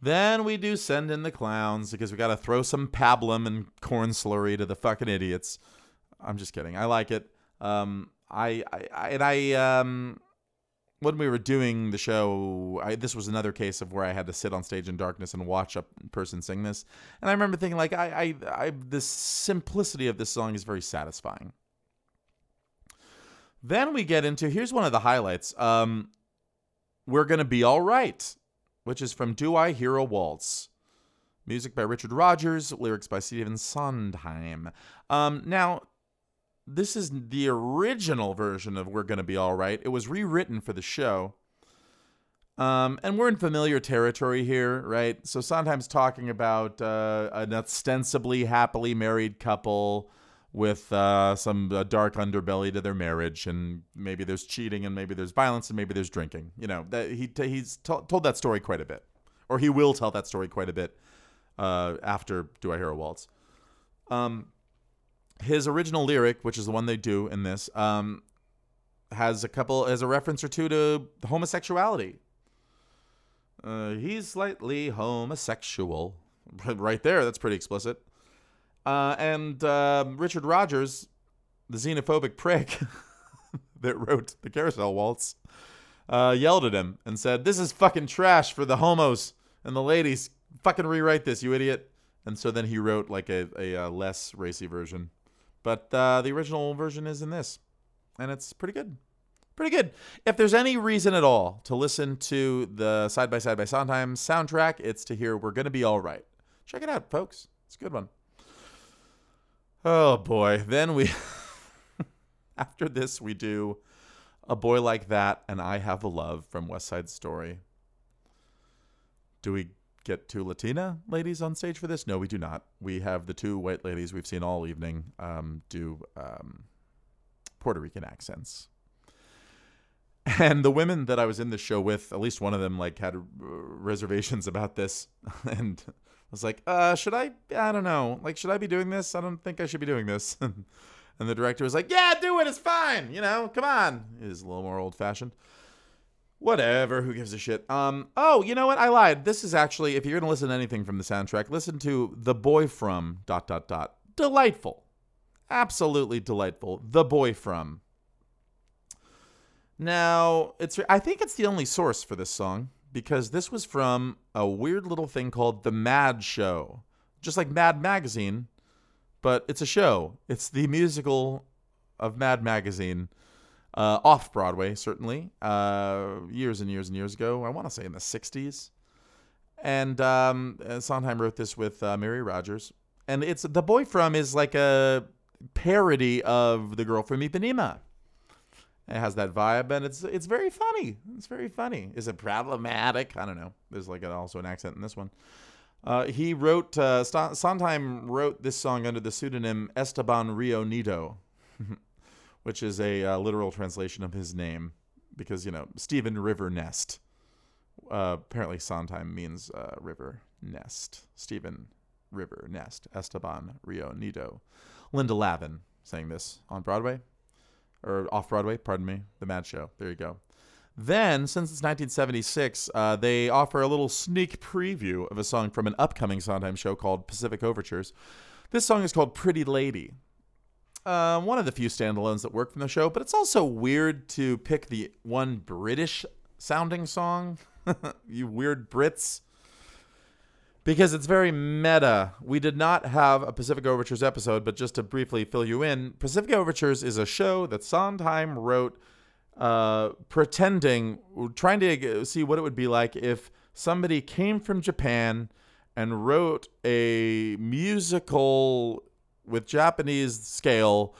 A: Then we do send in the clowns because we got to throw some pablum and corn slurry to the fucking idiots. I'm just kidding. I like it. Um, I, I, I and I um, when we were doing the show, I, this was another case of where I had to sit on stage in darkness and watch a person sing this. And I remember thinking, like, I, I, I the simplicity of this song is very satisfying. Then we get into here's one of the highlights. Um, we're gonna be all right, which is from Do I Hear a Waltz? Music by Richard Rodgers, lyrics by Stephen Sondheim. Um, now, this is the original version of We're Gonna Be Alright. It was rewritten for the show. Um, and we're in familiar territory here, right? So sometimes talking about uh, an ostensibly happily married couple with uh, some uh, dark underbelly to their marriage, and maybe there's cheating, and maybe there's violence, and maybe there's drinking. You know, that he he's t- told that story quite a bit, or he will tell that story quite a bit uh, after "Do I Hear a Waltz." Um, his original lyric, which is the one they do in this, um, has a couple has a reference or two to homosexuality. Uh, he's slightly homosexual, (laughs) right there. That's pretty explicit. Uh, and uh, Richard Rodgers, the xenophobic prick (laughs) that wrote the Carousel Waltz, uh, yelled at him and said, "This is fucking trash for the homos and the ladies. Fucking rewrite this, you idiot." And so then he wrote like a, a, a less racy version. But uh, the original version is in this, and it's pretty good. Pretty good. If there's any reason at all to listen to the Side by Side by Sondheim soundtrack, it's to hear We're Gonna Be All Right. Check it out, folks. It's a good one. Oh boy. Then we, (laughs) after this, we do A Boy Like That and I Have a Love from West Side Story. Do we get two Latina ladies on stage for this? No, we do not. We have the two white ladies we've seen all evening um, do um, Puerto Rican accents. And the women that I was in the show with, at least one of them, like had reservations about this, (laughs) and was like, "Uh, should I? I don't know. Like, should I be doing this? I don't think I should be doing this." (laughs) and the director was like, "Yeah, do it. It's fine. You know, come on." Is a little more old fashioned. Whatever, who gives a shit? Um, oh, you know what? I lied. This is actually, if you're gonna listen to anything from the soundtrack, listen to The Boy From dot dot dot. Delightful. Absolutely delightful. The Boy From. Now, it's I think it's the only source for this song because this was from a weird little thing called The Mad Show. Just like Mad Magazine, but it's a show. It's the musical of Mad Magazine uh, off Broadway, certainly, uh, years and years and years ago. I want to say in the 60s. And um, Sondheim wrote this with uh, Mary Rodgers. And it's The Boy From is like a parody of The Girl from Ipanema. It has that vibe, and it's it's very funny. It's very funny. Is it problematic? I don't know. There's like also an accent in this one. Uh, he wrote uh, Sondheim wrote this song under the pseudonym Esteban Rio Nido. (laughs) which is a uh, literal translation of his name, because you know Stephen River Nest. Uh, apparently, Sondheim means uh, river nest. Stephen River Nest. Esteban Rio Nido. Linda Lavin sang this on Broadway, or off Broadway. Pardon me. The Mad Show. There you go. Then, since it's 1976, uh, they offer a little sneak preview of a song from an upcoming Sondheim show called Pacific Overtures. This song is called Pretty Lady. Uh, one of the few standalones that work from the show, but it's also weird to pick the one British sounding song. (laughs) you weird Brits. Because it's very meta. We did not have a Pacific Overtures episode, but just to briefly fill you in, Pacific Overtures is a show that Sondheim wrote uh, pretending, trying to see what it would be like if somebody came from Japan and wrote a musical with Japanese scale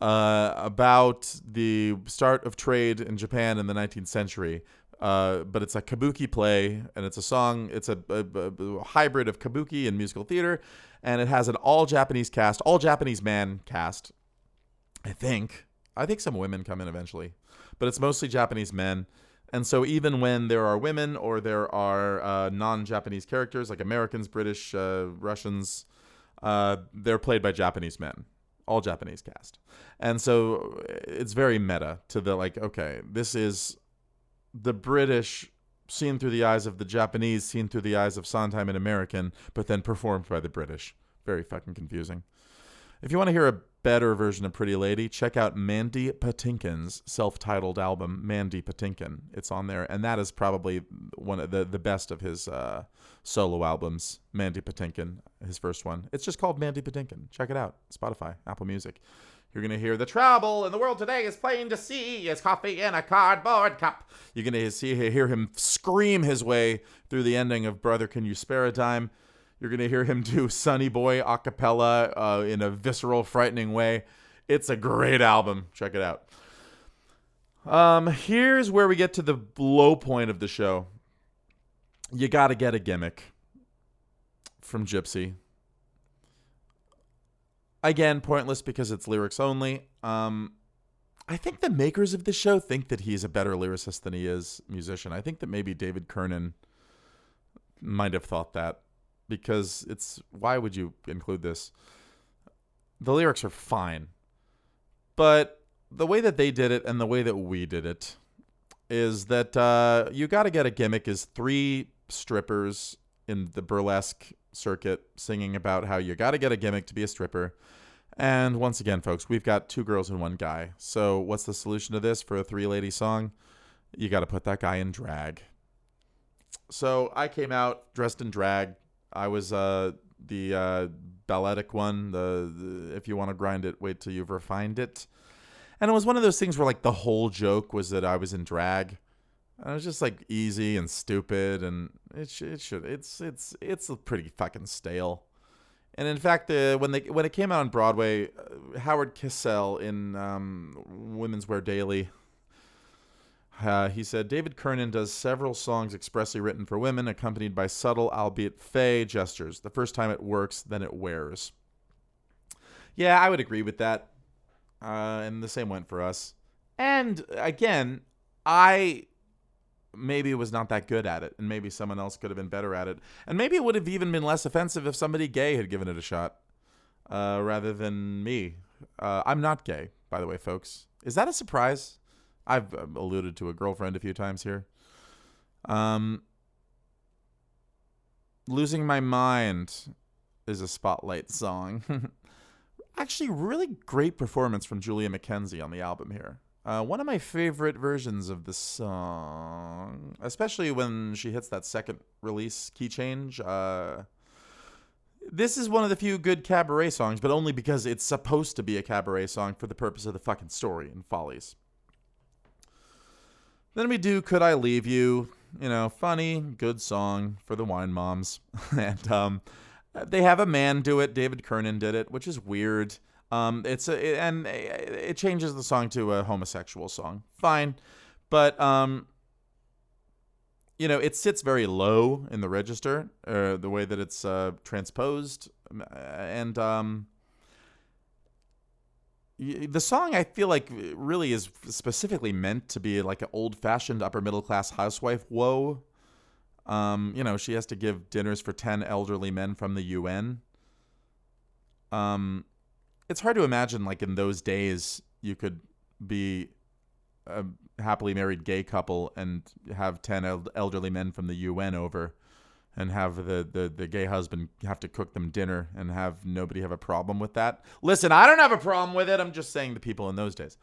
A: uh, about the start of trade in Japan in the 19th century. Uh, but it's a kabuki play, and it's a song. It's a, a, a, hybrid of kabuki and musical theater, and it has an all Japanese cast, all Japanese man cast. I think. I think some women come in eventually, but it's mostly Japanese men. And so even when there are women or there are uh, non-Japanese characters like Americans, British, uh, Russians, uh, they're played by Japanese men, all Japanese cast, and so it's very meta to the like. Okay, this is the British seen through the eyes of the Japanese, seen through the eyes of Sondheim and American, but then performed by the British. Very fucking confusing. If you want to hear a better version of Pretty Lady, check out Mandy Patinkin's self-titled album, Mandy Patinkin. It's on there, and that is probably one of the the best of his uh, solo albums. Mandy Patinkin, his first one. It's just called Mandy Patinkin. Check it out. Spotify, Apple Music. You're gonna hear the trouble in the world today is plain to see. Is coffee in a cardboard cup. You're gonna see hear him scream his way through the ending of Brother Can You Spare a Dime. You're gonna hear him do Sonny Boy a cappella uh, in a visceral, frightening way. It's a great album. Check it out. Um, here's where we get to the low point of the show. You gotta get a gimmick from Gypsy. Again, pointless because it's lyrics only. Um, I think the makers of the show think that he's a better lyricist than he is musician. I think that maybe David Kernan might have thought that because it's why would you include this? The lyrics are fine, but the way that they did it and the way that we did it is that uh, you got to get a gimmick is three strippers in the burlesque circuit singing about how you got to get a gimmick to be a stripper. And once again, folks, we've got two girls and one guy. So, what's the solution to this for a three lady song? You got to put that guy in drag. So, I came out dressed in drag. I was uh, the uh, balletic one. The, the if you want to grind it, wait till you've refined it. And it was one of those things where like the whole joke was that I was in drag. And it was just like easy and stupid, and it should, it should it's it's it's pretty fucking stale. And in fact, uh, when they when it came out on Broadway, uh, Howard Kissel in um, Women's Wear Daily, uh, he said David Kernan does several songs expressly written for women, accompanied by subtle, albeit fey, gestures. The first time it works, then it wears. Yeah, I would agree with that. Uh, and the same went for us. And again, I maybe was not that good at it, and maybe someone else could have been better at it, and maybe it would have even been less offensive if somebody gay had given it a shot, uh, rather than me. Uh, I'm not gay, by the way, folks. Is that a surprise? I've uh, alluded to a girlfriend a few times here. Um, losing my mind is a spotlight song. (laughs) Actually, really great performance from Julia McKenzie on the album here. Uh, one of my favorite versions of the song, especially when she hits that second release key change. Uh, this is one of the few good cabaret songs, but only because it's supposed to be a cabaret song for the purpose of the fucking story and follies. Then we do Could I Leave You? You know, funny, good song for the wine moms. (laughs) and um, they have a man do it. David Kernan did it, which is weird. Um, it's a, and it changes the song to a homosexual song. Fine, but um, you know, it sits very low in the register, uh, the way that it's uh, transposed, and um, the song I feel like really is specifically meant to be like an old-fashioned upper middle class housewife woe. Um, you know, she has to give dinners for ten elderly men from the UN. Um, it's hard to imagine like in those days you could be a happily married gay couple and have 10 el- elderly men from the UN over and have the, the, the gay husband have to cook them dinner and have nobody have a problem with that. Listen, I don't have a problem with it. I'm just saying the people in those days.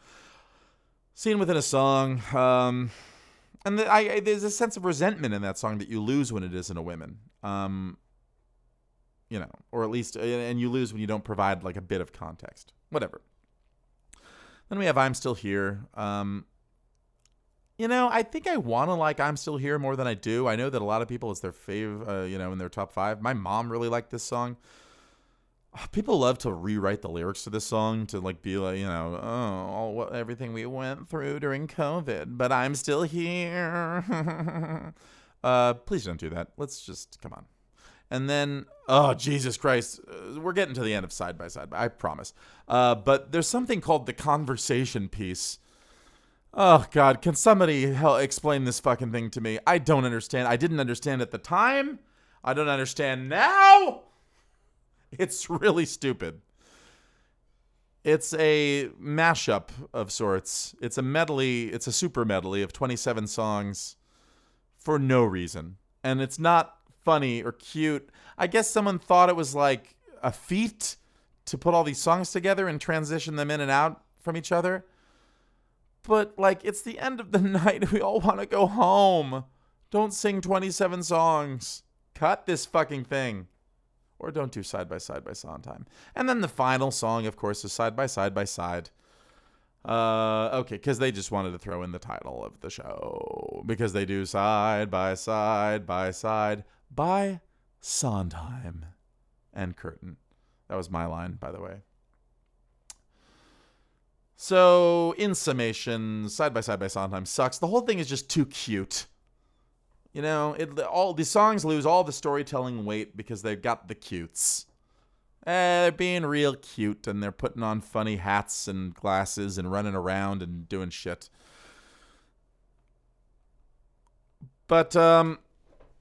A: Seen within a song. Um, and the, I, there's a sense of resentment in that song that you lose when it isn't a woman. Um, you know, or at least, and you lose when you don't provide like a bit of context. Whatever. Then we have I'm Still Here. Um, you know, I think I want to like I'm Still Here more than I do. I know that a lot of people, it's their fave, uh, you know, in their top five. My mom really liked this song. People love to rewrite the lyrics to this song to like be like, you know, oh, all what, everything we went through during COVID, but I'm still here. (laughs) uh, please don't do that. Let's just come on. And then, oh Jesus Christ, uh, we're getting to the end of side by side. I promise. Uh, but there's something called the conversation piece. Oh God, can somebody help explain this fucking thing to me? I don't understand. I didn't understand at the time. I don't understand now. It's really stupid. It's a mashup of sorts. It's a medley. It's a super medley of 27 songs for no reason. And it's not funny or cute. I guess someone thought it was like a feat to put all these songs together and transition them in and out from each other. But like it's the end of the (laughs) night. We all want to go home. Don't sing 27 songs. Cut this fucking thing. Or don't do side by side by Sondheim. And then the final song, of course, is side by side by side. Uh, okay, because they just wanted to throw in the title of the show because they do side by side by side by Sondheim and Kernan. That was my line, by the way. So, in summation, side by side by Sondheim sucks. The whole thing is just too cute. You know, it all the songs lose all the storytelling weight because they've got the cutes. Eh, they're being real cute and they're putting on funny hats and glasses and running around and doing shit. But um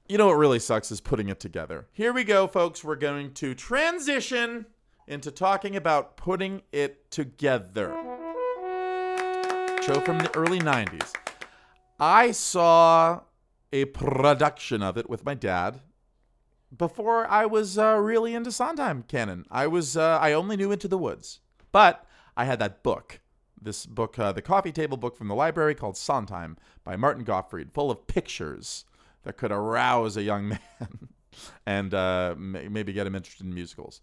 A: you know what really sucks is putting it together. Here we go, folks. We're going to transition into talking about putting it together. Show from the early 90s. I saw a production of it with my dad before I was uh, really into Sondheim canon. I was uh, I only knew Into the Woods, but I had that book, this book, uh, the coffee table book from the library called Sondheim by Martin Gottfried, full of pictures that could arouse a young (laughs) man and uh, maybe get him interested in musicals.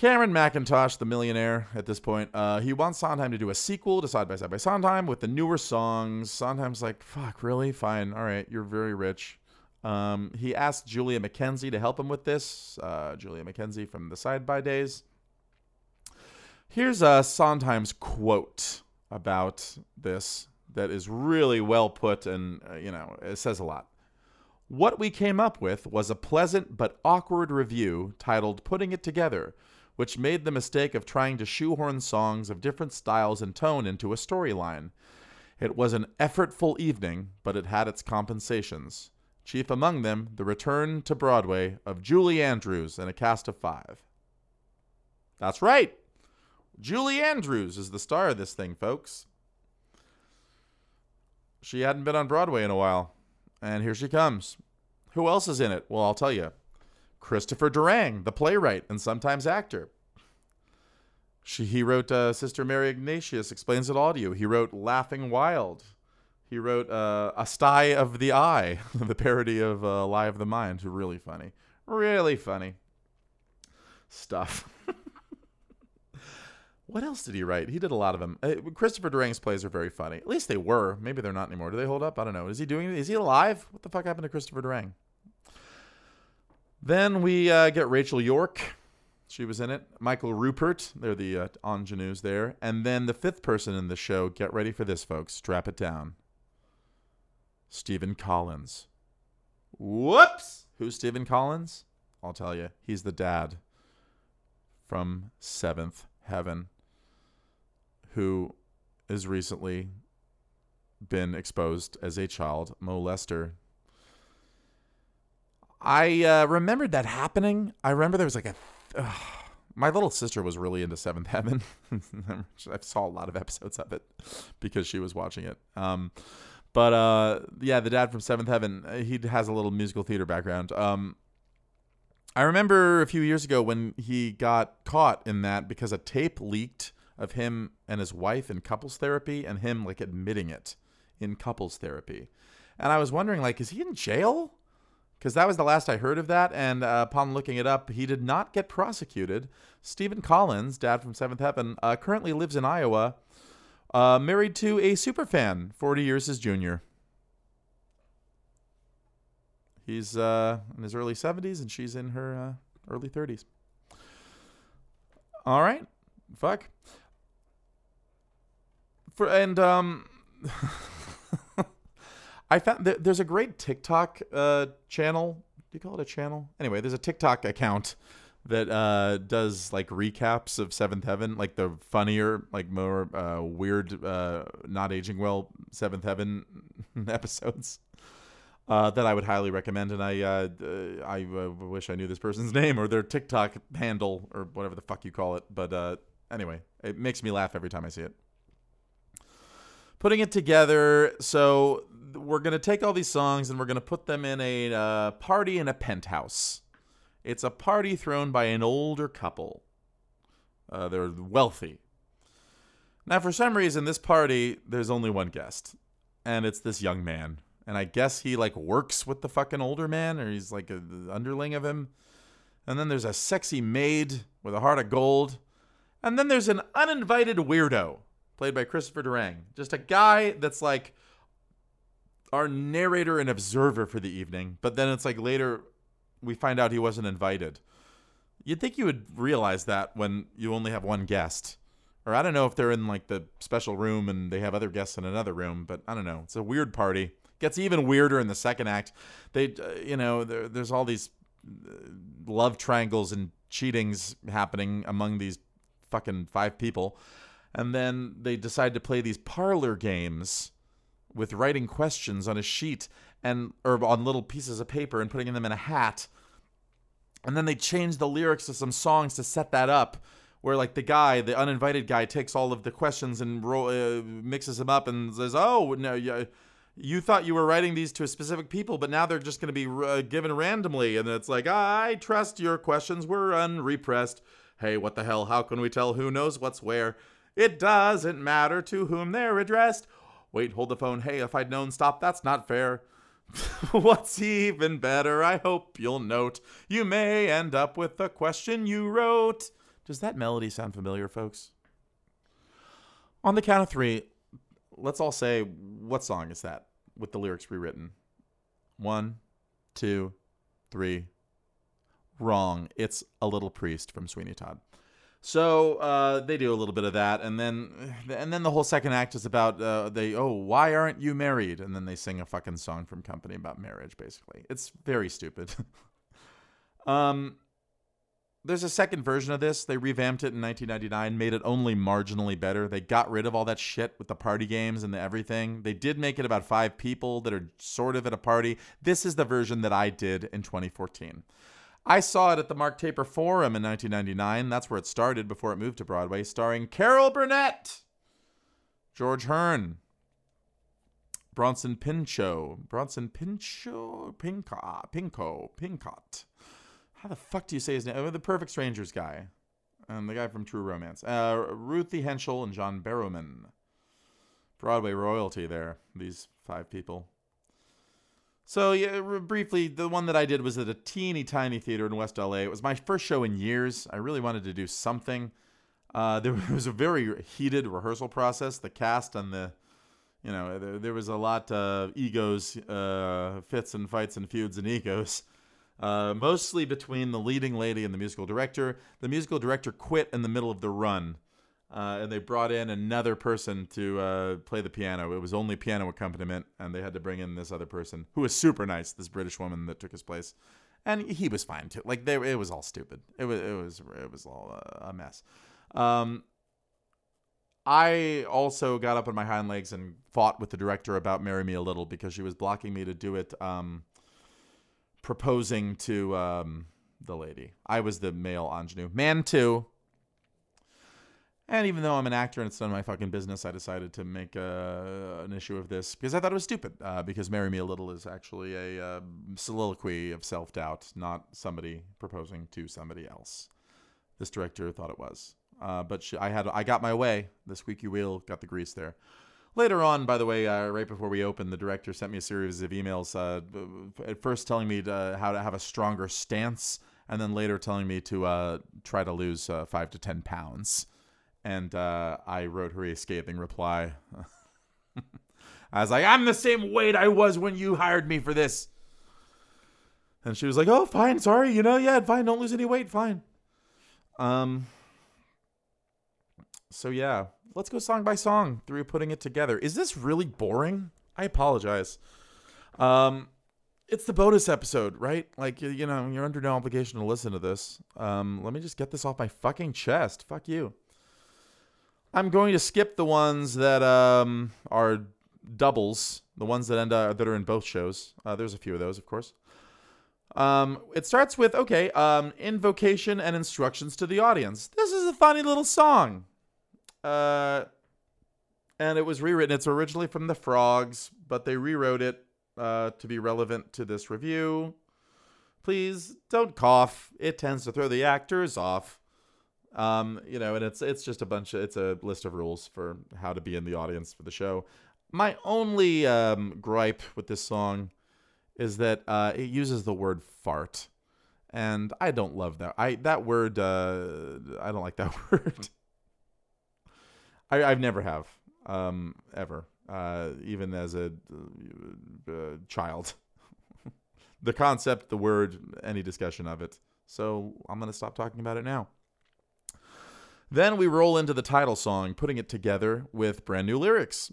A: Cameron Mackintosh, the millionaire at this point, uh, he wants Sondheim to do a sequel to Side by Side by Sondheim with the newer songs. Sondheim's like, fuck, really? Fine. All right, you're very rich. Um, he asked Julia McKenzie to help him with this. Uh, Julia McKenzie from the Side by Days. Here's a Sondheim's quote about this that is really well put and, uh, you know, it says a lot. What we came up with was a pleasant but awkward revue titled Putting It Together which made the mistake of trying to shoehorn songs of different styles and tone into a storyline. It was an effortful evening, but it had its compensations. Chief among them, the return to Broadway of Julie Andrews and a cast of five. That's right! Julie Andrews is the star of this thing, folks. She hadn't been on Broadway in a while, and here she comes. Who else is in it? Well, I'll tell you. Christopher Durang, the playwright and sometimes actor. She, he wrote uh, Sister Mary Ignatius Explains It All to You. He wrote Laughing Wild. He wrote uh, A Stye of the Eye, (laughs) the parody of uh, Lie of the Mind. Really funny. Really funny stuff. (laughs) what else did he write? He did a lot of them. Uh, Christopher Durang's plays are very funny. At least they were. Maybe they're not anymore. Do they hold up? I don't know. Is he doing? Is he alive? What the fuck happened to Christopher Durang? Then we uh, get Rachel York. She was in it. Michael Rupert. They're the uh, ingenues there. And then the fifth person in the show. Get ready for this, folks. Strap it down. Stephen Collins. Whoops! Who's Stephen Collins? I'll tell you. He's the dad from Seventh Heaven who has recently been exposed as a child molester I uh, remembered that happening. I remember there was like a. My little sister was really into Seventh Heaven. (laughs) I saw a lot of episodes of it because she was watching it. Um, but uh, yeah, the dad from Seventh Heaven, uh, he has a little musical theater background. Um, I remember a few years ago when he got caught in that because a tape leaked of him and his wife in couples therapy and him like admitting it in couples therapy. And I was wondering, like, is he in jail? Because that was the last I heard of that. And uh, upon looking it up, he did not get prosecuted. Stephen Collins, dad from Seventh Heaven, uh, currently lives in Iowa, uh, married to a superfan, 40 years his junior. He's uh, in his early 70s and she's in her uh, early 30s. All right. Fuck. For and um (laughs) I found there's a great TikTok uh, channel. Do you call it a channel? Anyway, there's a TikTok account that uh, does like recaps of Seventh Heaven, like the funnier, like more uh, weird, uh, not aging well Seventh Heaven (laughs) episodes. Uh, that I would highly recommend, and I uh, I wish I knew this person's (laughs) name or their TikTok handle or whatever the fuck you call it. But anyway, it makes me laugh every time I see it putting it together. So we're going to take all these songs and we're going to put them in a uh, party in a penthouse. It's a party thrown by an older couple. Uh, they're wealthy. Now, for some reason, this party there's only one guest, and it's this young man. And I guess he like works with the fucking older man, or he's like a, the underling of him. And then there's a sexy maid with a heart of gold. And then there's an uninvited weirdo played by Christopher Durang. Just a guy that's like our narrator and observer for the evening. But then it's like later we find out he wasn't invited. You'd think you would realize that when you only have one guest. Or I don't know if they're in like the special room and they have other guests in another room, but I don't know. It's a weird party. Gets even weirder in the second act. They, uh, you know, there, there's all these uh, love triangles and cheatings happening among these fucking five people. And then they decide to play these parlor games with writing questions on a sheet and or on little pieces of paper and putting them in a hat. And then they change the lyrics to some songs to set that up where like the guy, the uninvited guy, takes all of the questions and ro- uh, mixes them up and says, "Oh no, yeah, you thought you were writing these to specific people, but now they're just going to be uh, given randomly." And it's like, "I trust your questions were unrepressed." Hey, what the hell? How can we tell who knows what's where? It doesn't matter to whom they're addressed. Wait, hold the phone. Hey, if I'd known, stop. That's not fair. (laughs) What's even better? I hope you'll note you may end up with the question you wrote. Does that melody sound familiar, folks? On the count of three, let's all say, what song is that with the lyrics rewritten? One, two, three. Wrong. It's A Little Priest from Sweeney Todd. So uh, they do a little bit of that, and then and then the whole second act is about uh, they oh why aren't you married? And then they sing a fucking song from Company about marriage. Basically, it's very stupid. (laughs) um, there's a second version of this. They revamped it in 1999, made it only marginally better. They got rid of all that shit with the party games and the everything. They did make it about five people that are sort of at a party. This is the version that I did in 2014. I saw it at the Mark Taper Forum in 1999. That's where it started before it moved to Broadway, starring Carol Burnett, George Hearn, Bronson Pinchot, Bronson Pinchot, Pinco, Pinco, Pincott. How the fuck do you say his name? The Perfect Strangers guy, and the guy from True Romance. Uh, Ruthie Henshall and John Barrowman. Broadway royalty there. These five people. So yeah, briefly, the one that I did was at a teeny tiny theater in West LA. It was my first show in years. I really wanted to do something. Uh, there (laughs) was a very heated rehearsal process. The cast and the, you know, there, there was a lot of egos, uh, fits and fights and feuds and egos. Uh, mostly between the leading lady and the musical director. The musical director quit in the middle of the run, uh, and they brought in another person to uh, play the piano. It was only piano accompaniment, and they had to bring in this other person who was super nice. This British woman that took his place, and he was fine too. Like they, it was all stupid. It was, it was, it was all a mess. Um, I also got up on my hind legs and fought with the director about "Marry Me a Little" because she was blocking me to do it. Um, proposing to um, the lady. I was the male ingenue. Man two. And even though I'm an actor and it's none of my fucking business, I decided to make uh, an issue of this because I thought it was stupid. Uh, because "Marry Me a Little" is actually a uh, soliloquy of self doubt, not somebody proposing to somebody else. This director thought it was, uh, but she, I had I got my way. The squeaky wheel got the grease there. Later on, by the way, uh, right before we opened, the director sent me a series of emails. Uh, at first, telling me to, how to have a stronger stance, and then later telling me to try to lose five to ten pounds. And uh, I wrote her a scathing reply. (laughs) I was like, "I'm the same weight I was when you hired me for this." And she was like, "Oh, fine, sorry, you know, yeah, fine, don't lose any weight, fine." Um. So yeah, let's go song by song through putting it together. Is this really boring? I apologize. Um, it's the bonus episode, right? Like you know, you're under no obligation to listen to this. Um, let me just get this off my fucking chest. Fuck you. I'm going to skip the ones that um are doubles, the ones that end uh, that are in both shows. Uh, there's a few of those, of course. Um, it starts with okay, um, invocation and instructions to the audience. This is a funny little song. Uh, and it was rewritten. It's originally from the Frogs, but they rewrote it uh, to be relevant to this revue. Please don't cough. It tends to throw the actors off. Um, you know, and it's it's just a bunch of it's a list of rules for how to be in the audience for the show. My only um, gripe with this song is that uh, it uses the word fart, and I don't love that. I that word uh, I don't like that (laughs) word. I, I've never have um, ever, uh, even as a uh, child. (laughs) the concept, the word, any discussion of it. So I'm gonna stop talking about it now. Then we roll into the title song, putting it together with brand new lyrics.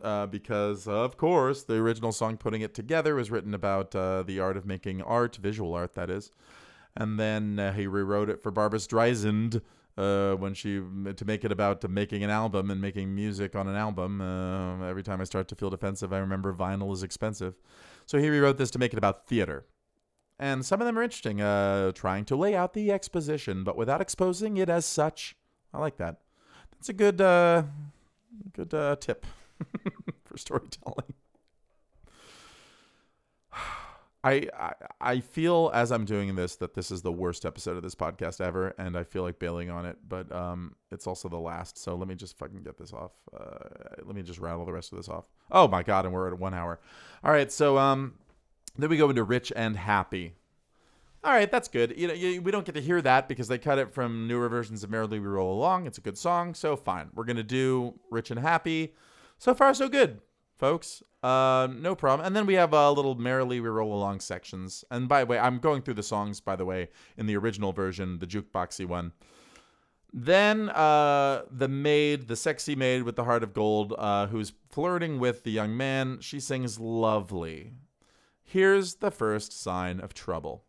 A: Uh, because, of course, the original song Putting It Together was written about uh, the art of making art, visual art, that is. And then uh, he rewrote it for Barbra Streisand uh, when she, to make it about making an album and making music on an album. Uh, every time I start to feel defensive, I remember vinyl is expensive. So he rewrote this to make it about theater. And some of them are interesting, uh, trying to lay out the exposition, but without exposing it as such. I like that. That's a good uh, good uh, tip (laughs) for storytelling. I, I I feel as I'm doing this that this is the worst episode of this podcast ever, and I feel like bailing on it. But um, it's also the last, so let me just fucking get this off. Uh, let me just rattle the rest of this off. Oh my god, and we're at one hour. All right, so um, then we go into rich and happy all right, that's good. You know, you, we don't get to hear that because they cut it from newer versions of Merrily We Roll Along. It's a good song, so fine. We're gonna do Rich and Happy. So far, so good, folks. Uh, no problem. And then we have a uh, little Merrily We Roll Along sections. And by the way, I'm going through the songs, by the way, in the original version, the jukeboxy one. Then uh, the maid, the sexy maid with the heart of gold, uh, who's flirting with the young man, she sings lovely. Here's the first sign of trouble.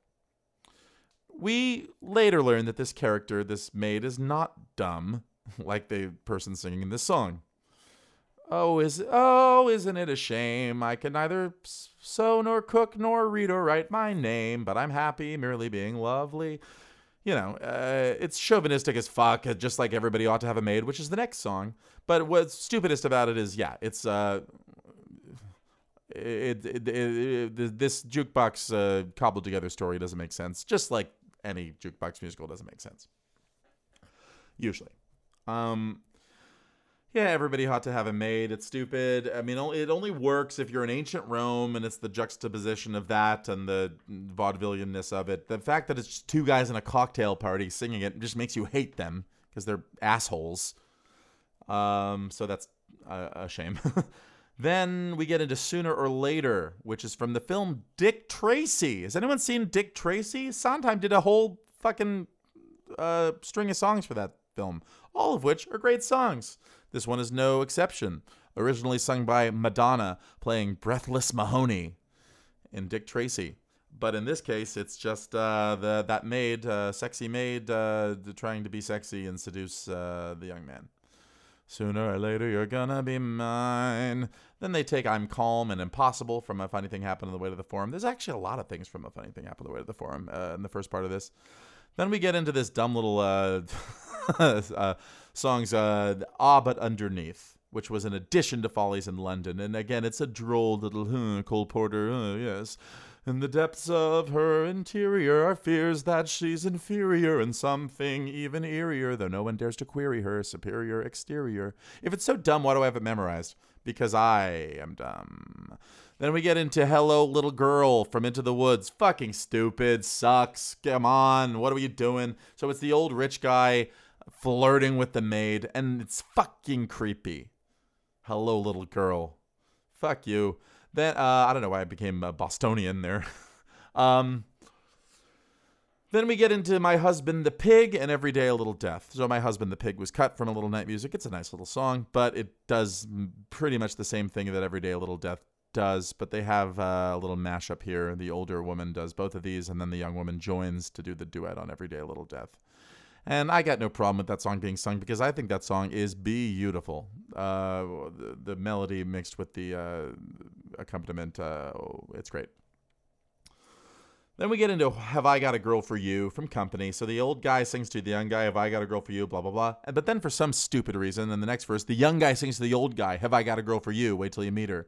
A: We later learn that this character, this maid, is not dumb, (laughs) like the person singing in this song. Oh, is oh, isn't it a shame? I can neither sew nor cook nor read or write my name, but I'm happy merely being lovely. You know, uh, it's chauvinistic as fuck, uh, just like everybody ought to have a maid, which is the next song. But what's stupidest about it is, yeah, it's uh, it, it, it, this jukebox uh, cobbled together story doesn't make sense. Just like any jukebox musical doesn't make sense. Usually. Um, yeah, everybody ought to have a maid. It's stupid. I mean, it only works if you're in ancient Rome and it's the juxtaposition of that and the vaudevillianness of it. The fact that it's two guys in a cocktail party singing it just makes you hate them because they're assholes. Um, so that's a, a shame. (laughs) Then we get into Sooner or Later, which is from the film Dick Tracy. Has anyone seen Dick Tracy? Sondheim did a whole fucking uh, string of songs for that film, all of which are great songs. This one is no exception. Originally sung by Madonna, playing Breathless Mahoney in Dick Tracy. But in this case, it's just uh, the that maid, uh, sexy maid, uh, trying to be sexy and seduce uh, the young man. Sooner or later, you're gonna be mine. Then they take I'm Calm and Impossible from A Funny Thing Happened on the Way to the Forum. There's actually a lot of things from A Funny Thing Happened on the Way to the Forum uh, in the first part of this. Then we get into this dumb little uh, (laughs) uh, songs, uh, Ah But Underneath, which was an addition to Follies in London. And again, it's a droll little uh, Cole Porter, yes. In the depths of her interior are fears that she's inferior and something even eerier, though no one dares to query her superior exterior. If it's so dumb, why do I have it memorized? Because I am dumb. Then we get into Hello Little Girl from Into the Woods. Fucking stupid, sucks. Come on, what are you doing? So it's the old rich guy flirting with the maid, and it's fucking creepy. Hello Little Girl. Fuck you. Then uh, I don't know why I became a Bostonian there. (laughs) um, then we get into My Husband the Pig and Every Day a Little Death. So My Husband the Pig was cut from a little night music. It's a nice little song, but it does pretty much the same thing that Every Day a Little Death does, but they have uh, a little mashup here. The older woman does both of these, and then the young woman joins to do the duet on Every Day a Little Death. And I got no problem with that song being sung because I think that song is beautiful. Uh, the, the, melody mixed with the uh, accompaniment, uh, oh, it's great. Then we get into Have I Got a Girl for You from Company. So the old guy sings to the young guy, Have I Got a Girl for You, blah, blah, blah. But then for some stupid reason, in the next verse, the young guy sings to the old guy, Have I Got a Girl for You? Wait till you meet her.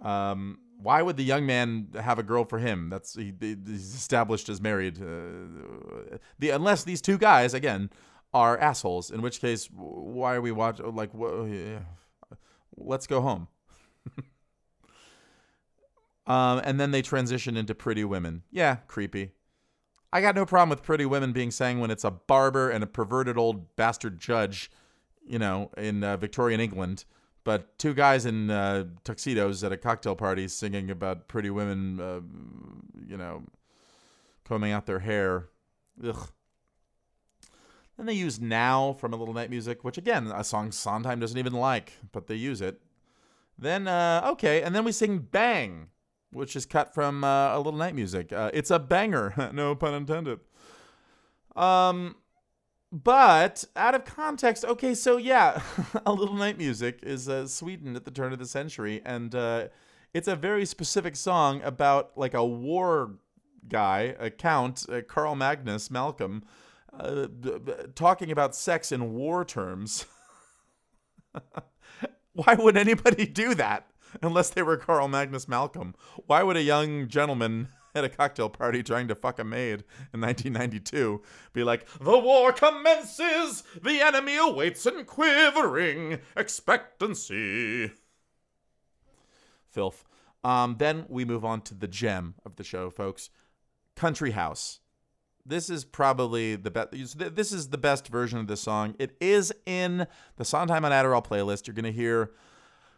A: Um, why would the young man have a girl for him? That's he, he's established as married. Uh, the unless these two guys again are assholes. In which case, why are we watching? Like, wh- yeah. let's go home. (laughs) um, and then they transition into Pretty Women. Yeah, creepy. I got no problem with Pretty Women being sang when it's a barber and a perverted old bastard judge, you know, in uh, Victorian England. But two guys in uh, tuxedos at a cocktail party singing about pretty women, uh, you know, combing out their hair. Ugh. Then they use Now from A Little Night Music, which again, a song Sondheim doesn't even like, but they use it. Then, uh, okay, and then we sing Bang, which is cut from uh, A Little Night Music. Uh, it's a banger, (laughs) no pun intended. Um, but out of context, okay, so yeah, (laughs) A Little Night Music is uh, Sweden at the turn of the century, and uh, it's a very specific song about like a war guy, a count, uh, Carl Magnus Malcolm, uh, b- b- talking about sex in war terms. (laughs) Why would anybody do that unless they were Carl Magnus Malcolm? Why would a young gentleman (laughs) at a cocktail party trying to fuck a maid in 1992 be like, The war commences! The enemy awaits in quivering expectancy. Filth. Um, then we move on to the gem of the show, folks. Country House. This is probably the best. This is the best version of this song. It is in the Sondheim on Adderall playlist. You're gonna hear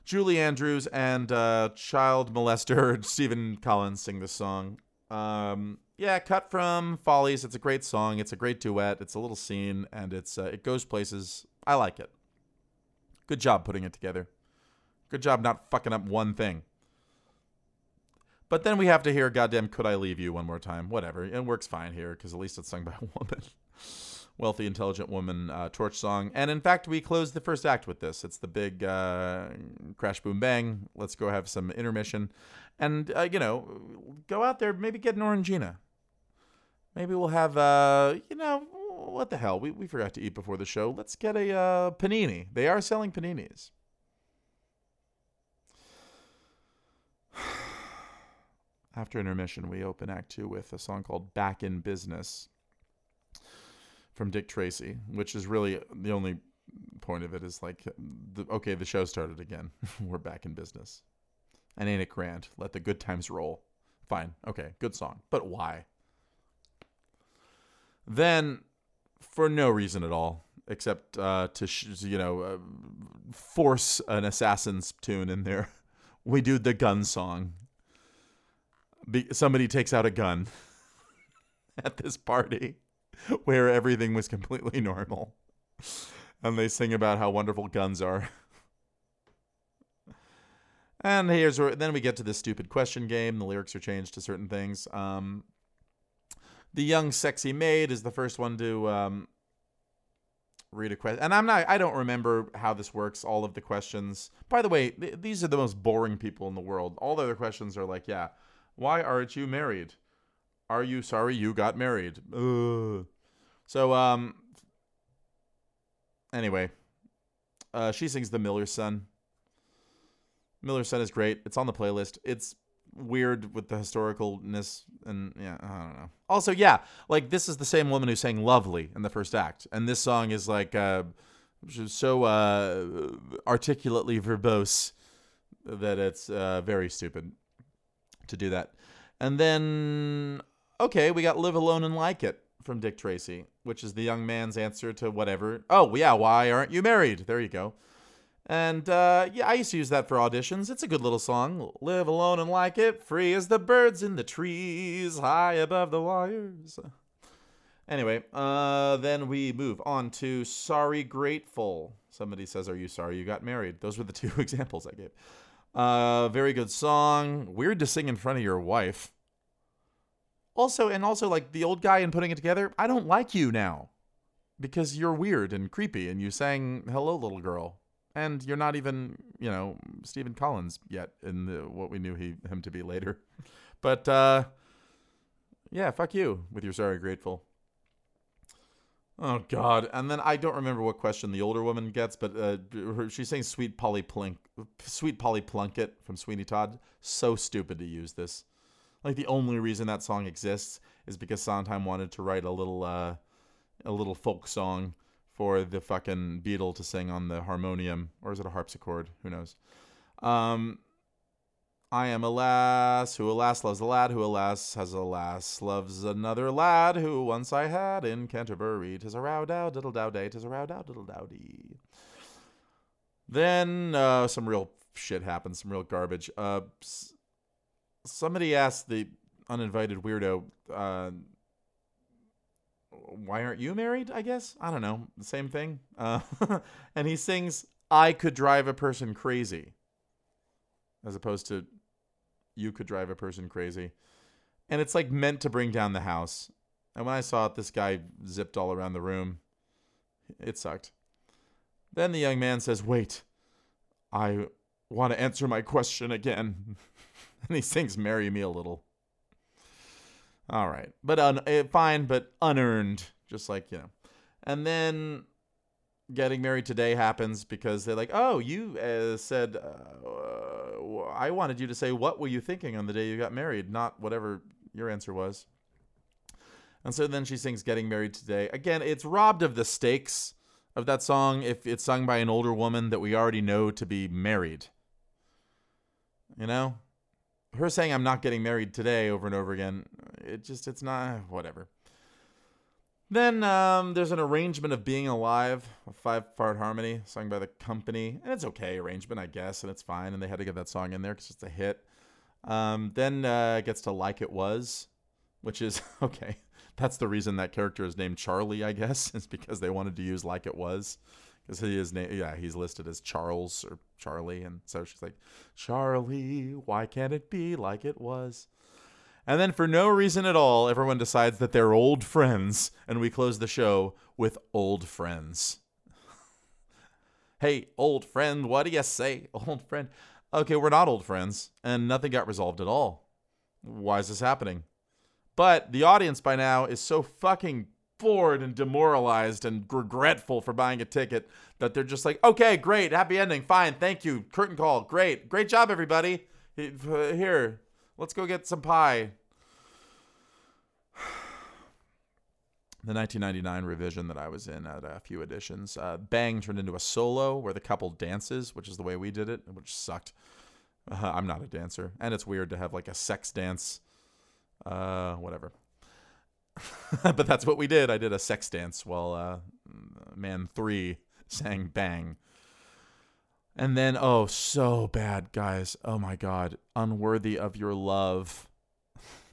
A: Julie Andrews and uh, child molester (laughs) Stephen Collins sing this song. Um, yeah, cut from Follies. It's a great song. It's a great duet. It's a little scene, and it's uh, it goes places. I like it. Good job putting it together. Good job not fucking up one thing. But then we have to hear "Goddamn Could I Leave You" one more time. Whatever, it works fine here because at least it's sung by a (laughs) woman, wealthy, intelligent woman uh, torch song. And in fact, we close the first act with this. It's the big uh, crash, boom, bang. Let's go have some intermission, and uh, you know, go out there, maybe get an Orangina. Maybe we'll have, uh, you know, what the hell? We we forgot to eat before the show. Let's get a uh, panini. They are selling paninis. (sighs) After intermission, we open Act Two with a song called Back in Business from Dick Tracy, which is really the only point of it is like, the, okay, the show started again. (laughs) We're back in business. And ain't it grand? Let the good times roll. Fine. Okay, good song. But why? Then, for no reason at all, except uh, to, sh- you know, uh, force an assassin's tune in there, (laughs) we do the gun song be- somebody takes out a gun (laughs) at this party (laughs) where everything was completely normal. And they sing about how wonderful guns are. And here's where then we get to this stupid question game. The lyrics are changed to certain things. Um, the young sexy maid is the first one to um, read a question, and I'm not. I don't remember how this works. All of the questions. By the way, th- these are the most boring people in the world. All the other questions are like, yeah, why aren't you married? Are you sorry you got married? Ugh. So um. Anyway, uh, she sings the Miller's Son. Miller's Son is great. It's on the playlist. It's weird with the historicalness and yeah, I don't know. Also, yeah, like this is the same woman who sang "Lovely" in the first act, and this song is like uh, so uh, articulately verbose that it's uh, very stupid to do that. And then, okay, we got "Live Alone and Like It" from Dick Tracy, which is the young man's answer to whatever. Oh, yeah, why aren't you married? There you go. And uh, yeah, I used to use that for auditions. It's a good little song. Live alone and like it, free as the birds in the trees, high above the wires. Anyway, uh, then we move on to Sorry Grateful. Somebody says, Are you sorry you got married? Those were the (laughs) two examples I gave. Uh, very good song. Weird to sing in front of your wife. Also, and also, like the old guy in putting it together, I don't like you now because you're weird and creepy and you sang Hello, Little Girl and you're not even you know Stephen Collins yet in the, what we knew he him to be later. (laughs) But uh, yeah, fuck you with your sorry grateful. Oh God! And then I don't remember what question the older woman gets, but uh, she's saying "Sweet Polly Plink," "Sweet Polly Plunkett" from Sweeney Todd. So stupid to use this. Like the only reason that song exists is because Sondheim wanted to write a little, uh, a little folk song for the fucking Beadle to sing on the harmonium, or is it a harpsichord? Who knows? Um, I am a lass who alas loves a lad who alas has a lass loves another lad who once I had in Canterbury. Tis a row dow diddle dow day, tis a row dow diddle dow dee. Then uh, some real shit happens, some real garbage. Uh, somebody asked the uninvited weirdo, uh, "Why aren't you married?" I guess I don't know, same thing. Uh, (laughs) and he sings, "I could drive a person crazy," as opposed to "You could drive a person crazy," and it's like meant to bring down the house. And when I saw it, this guy zipped all around the room. It sucked. Then the young man says, Wait, I want to answer my question again. (laughs) and he sings, Marry Me a Little. All right. But un- eh, fine, but unearned, just like, you know. And then getting married today happens because they're like, Oh, you uh, said, uh, I wanted you to say, What were you thinking on the day you got married? Not whatever your answer was. And so then she sings Getting Married Today. Again, it's robbed of the stakes of that song if it's sung by an older woman that we already know to be married. You know? Her saying I'm not getting married today over and over again, it just it's not whatever. Then um, there's an arrangement of Being Alive, a five part harmony sung by the company. And it's okay arrangement, I guess, and it's fine. And they had to get that song in there because it's a hit. Um, then uh, gets to Like It Was, which is (laughs) okay. That's the reason that character is named Charlie, I guess, (laughs) is because they wanted to use like it was. Because he is named, yeah, he's listed as Charles or Charlie, and so she's like, Charlie, why can't it be like it was? And then for no reason at all, everyone decides that they're old friends, and we close the show with old friends. hey, old friend, what do you say, old friend? Okay, we're not old friends, and nothing got resolved at all. Why is this happening? But the audience by now is so fucking bored and demoralized and regretful for buying a ticket that they're just like, okay, great, happy ending, fine, thank you, curtain call, great, great job, everybody. Here, let's go get some pie. (sighs) The 1999 revision that I was in at a few editions, uh, Bang turned into a solo where the couple dances, which is the way we did it, which sucked. Uh, I'm not a dancer, and it's weird to have like a sex dance uh, whatever. (laughs) but that's what we did. I did a sex dance while uh, man three sang bang. And then, oh, so bad, guys. Oh my God. Unworthy of your love. (laughs)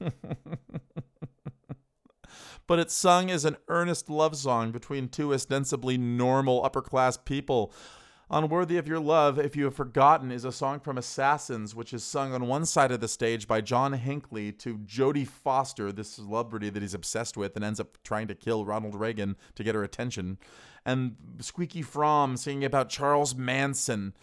A: but it's sung as an earnest love song between two ostensibly normal upper class people. Unworthy of Your Love, If You Have Forgotten, is a song from Assassins, which is sung on one side of the stage by John Hinckley to Jodie Foster, this celebrity that he's obsessed with and ends up trying to kill Ronald Reagan to get her attention. And Squeaky Fromme singing about Charles Manson.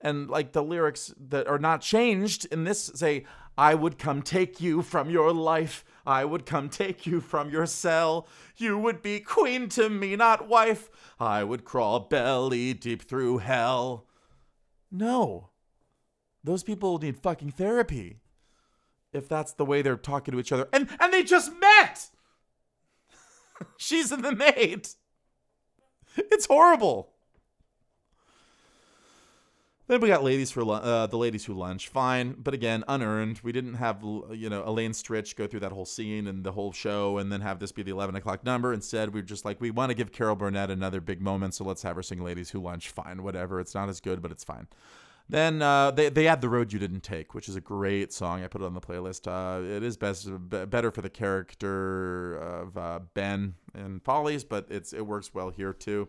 A: And like the lyrics that are not changed in this say, I would come take you from your life. I would come take you from your cell. You would be queen to me, not wife. I would crawl belly deep through hell. No. Those people need fucking therapy. If that's the way they're talking to each other. And and they just met. (laughs) She's in the maid. (laughs) It's horrible. Then we got ladies for uh, the ladies who lunch. Fine, but again, unearned. We didn't have you know Elaine Stritch go through that whole scene and the whole show, and then have this be the eleven o'clock number. Instead, we are just like we want to give Carol Burnett another big moment, so let's have her sing "Ladies Who Lunch." Fine, whatever. It's not as good, but it's fine. Then uh, they they add "The Road You Didn't Take," which is a great song. I put it on the playlist. Uh, it is best better for the character of uh, Ben and Follies, but it's it works well here too.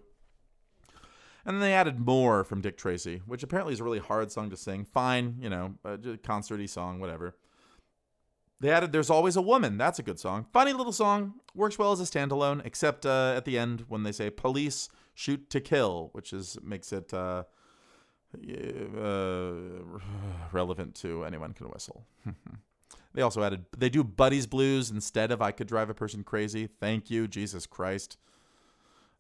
A: And then they added more from Dick Tracy, which apparently is a really hard song to sing. Fine, you know, a concerty song, whatever. They added There's Always a Woman. That's a good song. Funny little song. Works well as a standalone, except uh, at the end when they say police shoot to kill, which is makes it uh, (sighs) relevant to anyone can whistle. (laughs) they also added they do Buddy's Blues instead of I Could Drive a Person Crazy. Thank you, Jesus Christ.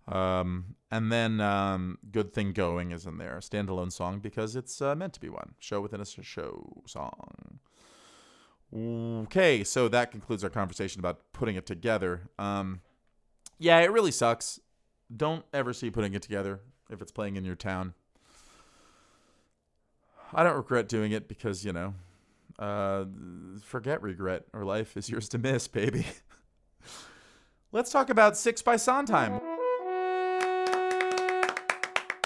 A: Um, and then um, Good Thing Going is in there, standalone song because it's uh, meant to be one. Show within a show song. Okay, so that concludes our conversation about putting it together. Um, yeah, it really sucks. Don't ever see putting it together if it's playing in your town. I don't regret doing it because, you know, uh, forget regret or life is yours to miss, baby. (laughs) Let's talk about Six by Sondheim.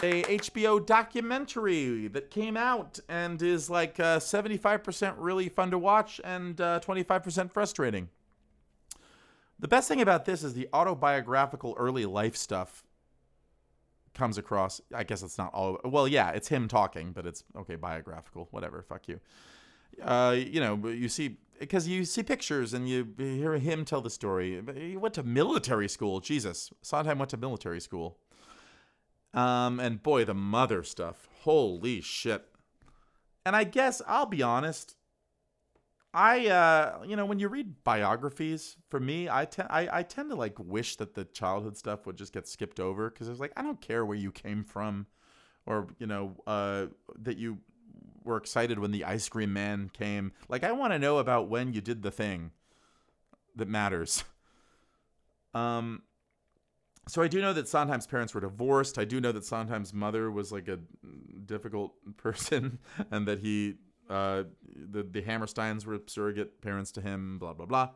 A: A HBO documentary that came out and is like uh, 75% really fun to watch and uh, 25% frustrating. The best thing about this is the autobiographical early life stuff comes across. I guess it's not all. Well, yeah, it's him talking, but it's okay, biographical, whatever. Fuck you. Uh, you know, you see because you see pictures and you hear him tell the story. He went to military school. Jesus, Sondheim went to military school. Um, and boy, the mother stuff. Holy shit. And I guess I'll be honest. I, uh, you know, when you read biographies, for me, I, te- I, I tend to like wish that the childhood stuff would just get skipped over because it's like I don't care where you came from, or you know, uh, that you were excited when the ice cream man came. Like I want to know about when you did the thing that matters. Um, so I do know that Sondheim's parents were divorced. I do know that Sondheim's mother was like a difficult (laughs) person, and that he uh, the the Hammersteins were surrogate parents to him. Blah blah blah.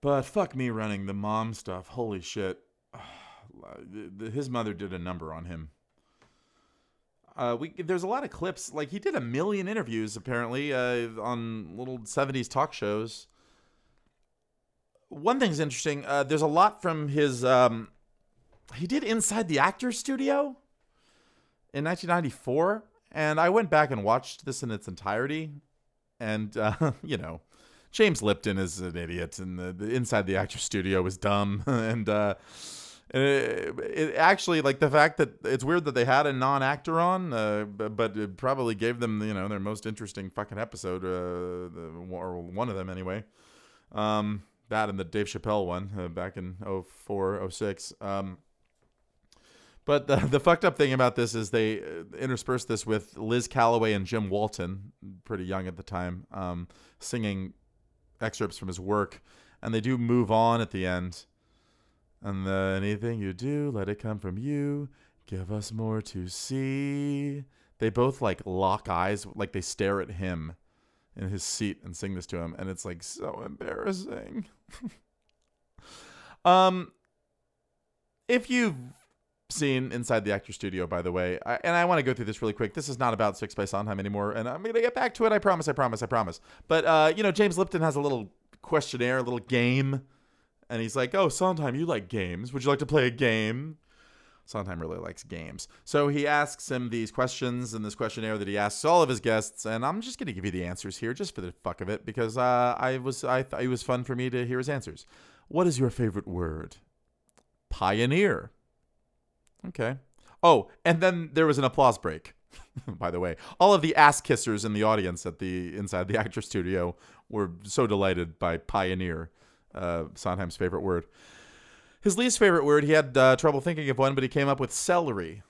A: But fuck me running the mom stuff. Holy shit. (sighs) His mother did a number on him. Uh, we there's a lot of clips. Like he did a million interviews apparently uh, on little '70s talk shows. One thing's interesting. Uh, there's a lot from his. Um, he did Inside the Actors Studio in 1994, and I went back and watched this in its entirety, and uh, (laughs) you know, James Lipton is an idiot, and the, the Inside the Actors Studio is dumb, (laughs) and uh, it, it, actually like the fact that it's weird that they had a non-actor on, uh, but it probably gave them you know their most interesting fucking episode, uh, or one of them anyway. Um, that and the Dave Chappelle one uh, back in 04, 06. Um, but the, the fucked up thing about this is they uh, interspersed this with Liz Callaway and Jim Walton, pretty young at the time, um, singing excerpts from his work. And they do move on at the end. And the, anything you do, let it come from you. Give us more to see. They both like lock eyes, like they stare at him in his seat and sing this to him. And it's like so embarrassing. (laughs) um, if you've seen inside the actor studio, by the way, I, and I want to go through this really quick. This is not about Six by Sondheim anymore, and I'm gonna get back to it. I promise. I promise. I promise. But uh, you know, James Lipton has a little questionnaire, a little game, and he's like, "Oh, Sondheim, you like games? Would you like to play a game?" Sondheim really likes games. So he asks him these questions in this questionnaire that he asks all of his guests, and I'm just going to give you the answers here just for the fuck of it because uh, I was I thought it was fun for me to hear his answers. What is your favorite word? Pioneer. Okay. Oh, and then there was an applause break. (laughs) By the way, all of the ass kissers in the audience at the inside the (laughs) actor studio were so delighted by pioneer, uh, Sondheim's favorite word. His least favorite word, he had uh, trouble thinking of one, but he came up with celery.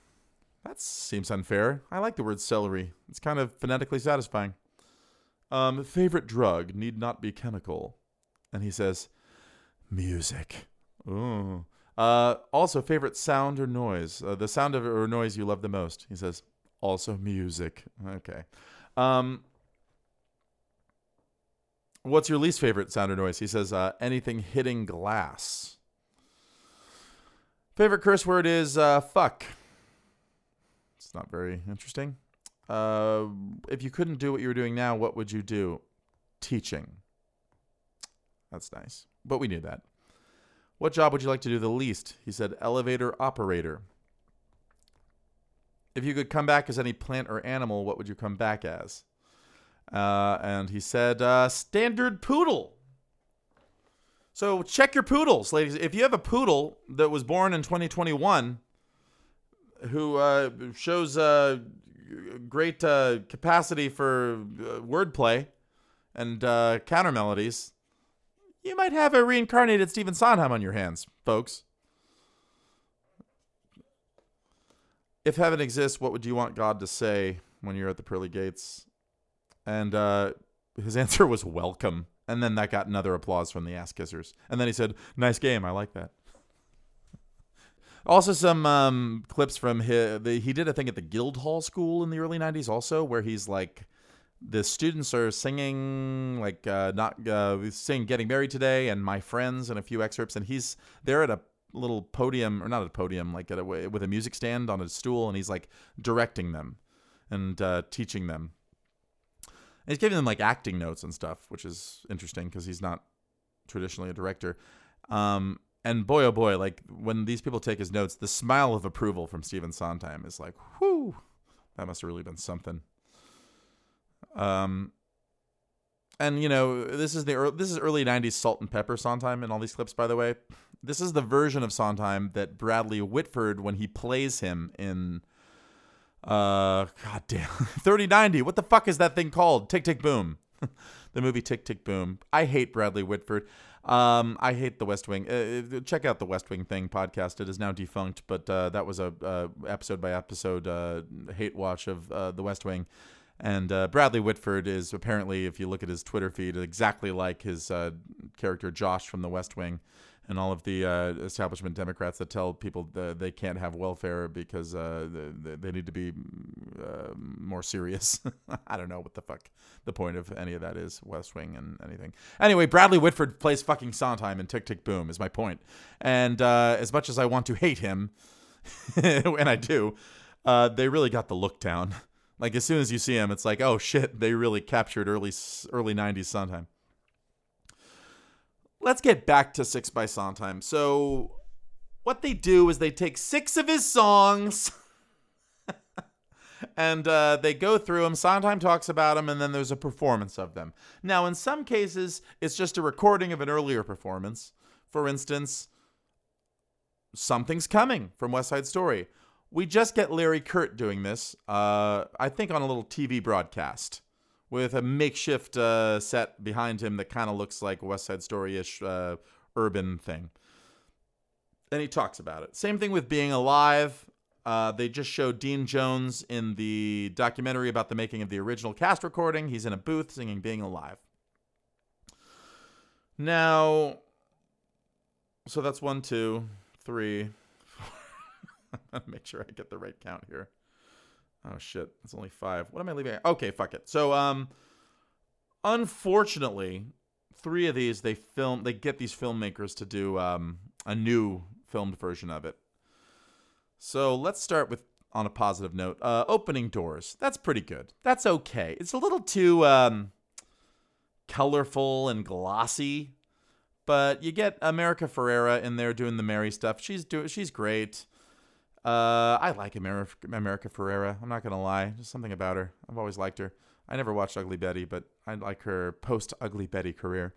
A: That seems unfair. I like the word celery. It's kind of phonetically satisfying. Um, favorite drug need not be chemical. And he says, music. Ooh. Uh, also, favorite sound or noise? Uh, the sound of or noise you love the most. He says, also music. Okay. Um, what's your least favorite sound or noise? He says, uh, anything hitting glass. Favorite curse word is uh, fuck. It's not very interesting. Uh, if you couldn't do what you were doing now, what would you do? Teaching. That's nice. But we knew that. What job would you like to do the least? He said, elevator operator. If you could come back as any plant or animal, what would you come back as? Uh, and he said, uh, standard poodle. So check your poodles, ladies. If you have a poodle that was born in 2021 who uh, shows uh, great uh, capacity for uh, wordplay and counter melodies, you might have a reincarnated Stephen Sondheim on your hands, folks. If heaven exists, what would you want God to say when you're at the pearly gates? And uh, his (laughs) answer was welcome. And then that got another applause from the ass kissers. And then he said, Nice game. I like that. Also, some um, clips from his. The, he did a thing at the Guildhall School in the early '90s, also, where he's like, the students are singing like uh, not uh, sing "Getting Married Today" and "My Friends" and a few excerpts, and he's there at a little podium or not a podium, like at a, with a music stand on a stool, and he's like directing them and uh, teaching them. And he's giving them like acting notes and stuff, which is interesting because he's not traditionally a director. Um, and boy, oh boy, like when these people take his notes, the smile of approval from Stephen Sondheim is like, whoo, that must have really been something. Um, and you know, this is the early, this is early '90s Salt and Pepper Sondheim in all these clips, by the way. This is the version of Sondheim that Bradley Whitford, when he plays him in, uh, god damn, (laughs) 3090. What the fuck is that thing called? Tick Tick Boom, (laughs) the movie Tick Tick Boom. I hate Bradley Whitford. Um, I hate the West Wing. Uh, uh, check out the West Wing thing podcast. It is now defunct, but uh, that was a uh, episode by episode uh, hate watch of uh, the West Wing. And uh, Bradley Whitford is apparently, if you look at his Twitter feed, exactly like his uh, character Josh from The West Wing, and all of the uh, establishment Democrats that tell people they can't have welfare because uh, they, they, need to be uh, more serious. (laughs) I don't know what the fuck the point of any of that is, West Wing and anything. Anyway, Bradley Whitford plays fucking Sondheim in Tick Tick Boom, is my point. And uh, as much as I want to hate him, (laughs) and I do, they really got the look down. (laughs) Like as soon as you see him, it's like, oh shit, they really captured early early '90s Sondheim. Let's get back to Six by Sondheim. So, what they do is they take six of his songs. (laughs) and uh, they go through them. Sondheim talks about them, and then there's a performance of them. Now, in some cases, it's just a recording of an earlier performance. For instance, Something's Coming from West Side Story. We just get Larry Kert doing this, uh, I think on a little TV broadcast with a makeshift uh, set behind him that kind of looks like West Side Story ish uh, urban thing. And he talks about it. Same thing with Being Alive. Uh, they just showed Dean Jones in the documentary about the making of the original cast recording. He's in a booth singing Being Alive. Now, so that's one, two, three, (laughs) Make sure I get the right count here. Oh shit, it's only five. What am I leaving? Okay, fuck it. So um, unfortunately, three of these they film they get these filmmakers to do um a new filmed version of it. So let's start with on a positive note. Uh, opening doors. That's pretty good. That's okay. It's a little too um colorful and glossy, but you get America Ferrera in there doing the Mary stuff. She's doing she's great. Uh, I like America, America Ferrera. I'm not gonna lie, just something about her. I've always liked her. I never watched Ugly Betty, but I like her post Ugly Betty career.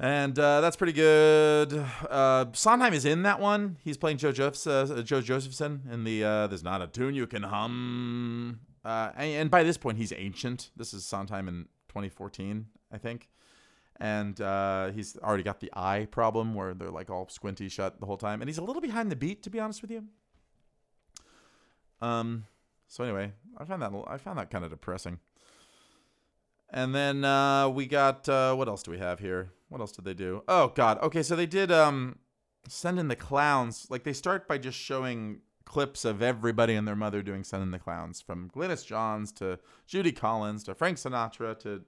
A: And uh, that's pretty good. Uh, Sondheim is in that one. He's playing Joe, Josephs, uh, Joe Josephson in the uh, "There's Not a Tune You Can Hum." Uh, and, and, by this point, he's ancient. This is Sondheim in 2014, I think. And uh, he's already got the eye problem where they're like all squinty shut the whole time. And he's a little behind the beat, to be honest with you. Um, so anyway, I found that I found that kind of depressing. And then uh, we got uh, what else do we have here? What else did they do? Oh God. Okay, so they did um, send in the clowns. Like they start by just showing clips of everybody and their mother doing Send in the Clowns, from Glynis Johns to Judy Collins to Frank Sinatra to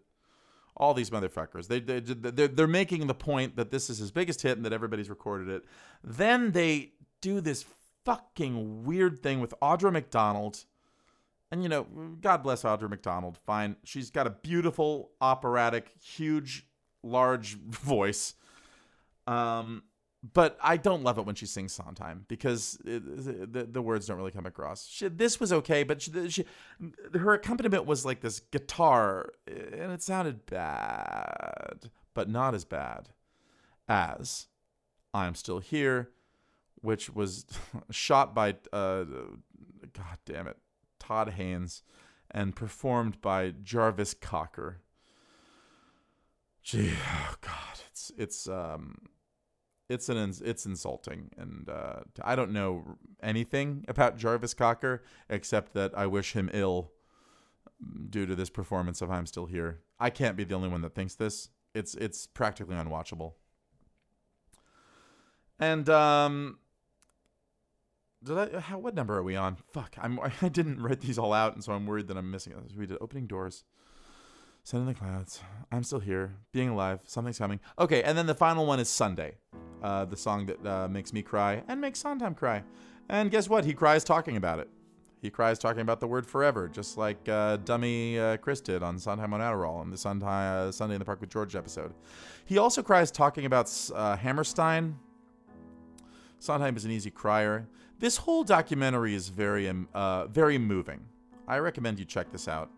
A: all these motherfuckers. They, they they're, they're making the point that this is his biggest hit and that everybody's recorded it. Then they do this fucking weird thing with Audra McDonald. And you know, God bless Audra McDonald. Fine. She's got a beautiful, operatic, huge, large (laughs) voice. Um, but I don't love it when she sings Sondheim because it, the, the words don't really come across. She, this was okay, but she, she, her accompaniment was like this guitar, and it sounded bad, but not as bad as I'm Still Here which was (laughs) shot by uh, God damn it, Todd Haynes, and performed by Jarvis Cocker. Gee, oh God, it's it's um, it's an it's insulting, and uh, I don't know anything about Jarvis Cocker except that I wish him ill due to this performance of I'm Still Here. I can't be the only one that thinks this. It's it's practically unwatchable. And um, did I? How, what number are we on? Fuck, I'm. (laughs) I didn't write these all out, and so I'm worried that I'm missing it. We did opening doors, Send in the Clowns. I'm still here, being alive. Something's coming. Okay, and then the final one is Sunday, uh, the song that uh, makes me cry and makes Sondheim cry. And guess what? He cries talking about it. He cries talking about the word forever, just like uh, dummy uh, Chris did on Sondheim on Adderall in the Sondheim, uh, Sunday in the Park with George episode. He also cries talking about uh, Hammerstein. Sondheim is an easy crier. This whole documentary is very, um, uh, very moving. I recommend you check this out.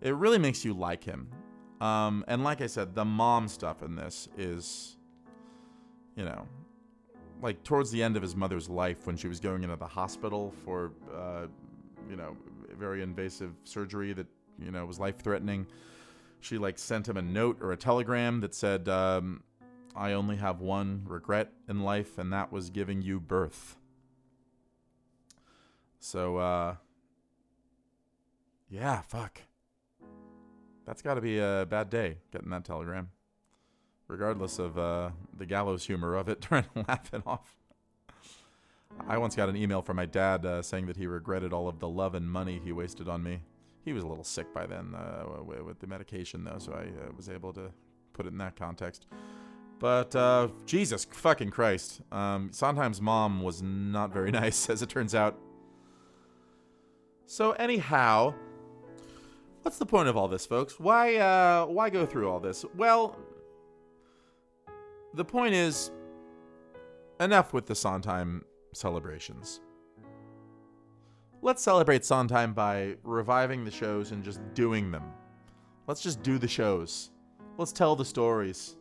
A: It really makes you like him. Um, and like I said, the mom stuff in this is, you know, like towards the end of his mother's life when she was going into the hospital for, uh, you know, very invasive surgery that, you know, was life threatening. She like sent him a note or a telegram that said, um, I only have one regret in life, and that was giving you birth. So, uh, yeah, fuck. That's got to be a bad day getting that telegram, regardless of uh, the gallows humor of it, (laughs) trying to laugh it off. I once got an email from my dad uh, saying that he regretted all of the love and money he wasted on me. He was a little sick by then uh, with the medication, though, so I uh, was able to put it in that context. But uh, Jesus fucking Christ, um, Sondheim's mom was not very (laughs) nice, as it turns out. So anyhow, what's the point of all this, folks? Why uh, why go through all this? Well, the point is enough with the Sondheim celebrations. Let's celebrate Sondheim by reviving the shows and just doing them. Let's just do the shows. Let's tell the stories.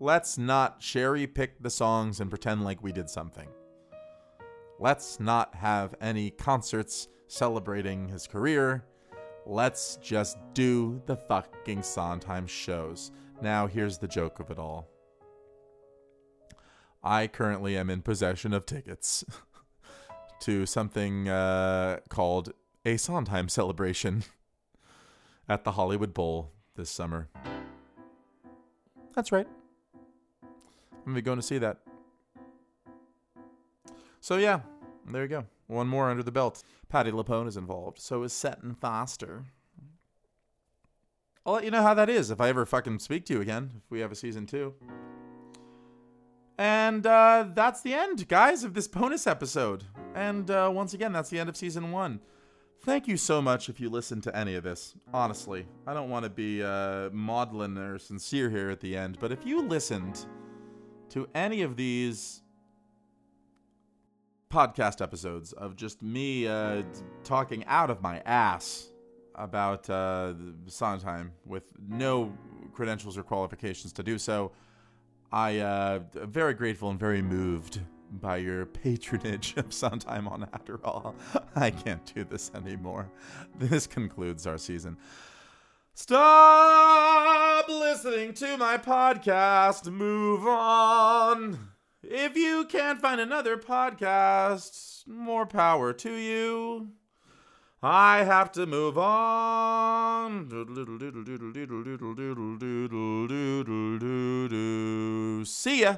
A: Let's not cherry pick the songs and pretend like we did something. Let's not have any concerts celebrating his career. Let's just do the fucking Sondheim shows. Now, here's the joke of it all. I currently am in possession of tickets (laughs) to something uh, called a Sondheim celebration (laughs) at the Hollywood Bowl this summer. That's right. I'm gonna be going to see that. So yeah, there you go. One more under the belt. Patti LuPone is involved. So is Sutton Foster. I'll let you know how that is if I ever fucking speak to you again. If we have a season two. And uh, that's the end, guys, of this bonus episode. And uh, once again, that's the end of season one. Thank you so much if you listened to any of this. Honestly, I don't want to be uh, maudlin or sincere here at the end, but if you listened to any of these podcast episodes of just me uh, talking out of my ass about uh, Sondheim with no credentials or qualifications to do so, I uh, am very grateful and very moved by your patronage of Sondheim on Adderall. (laughs) I can't do this anymore. This concludes our season. Stop listening to my podcast. Move on. If you can't find another podcast, more power to you. I have to move on. See ya.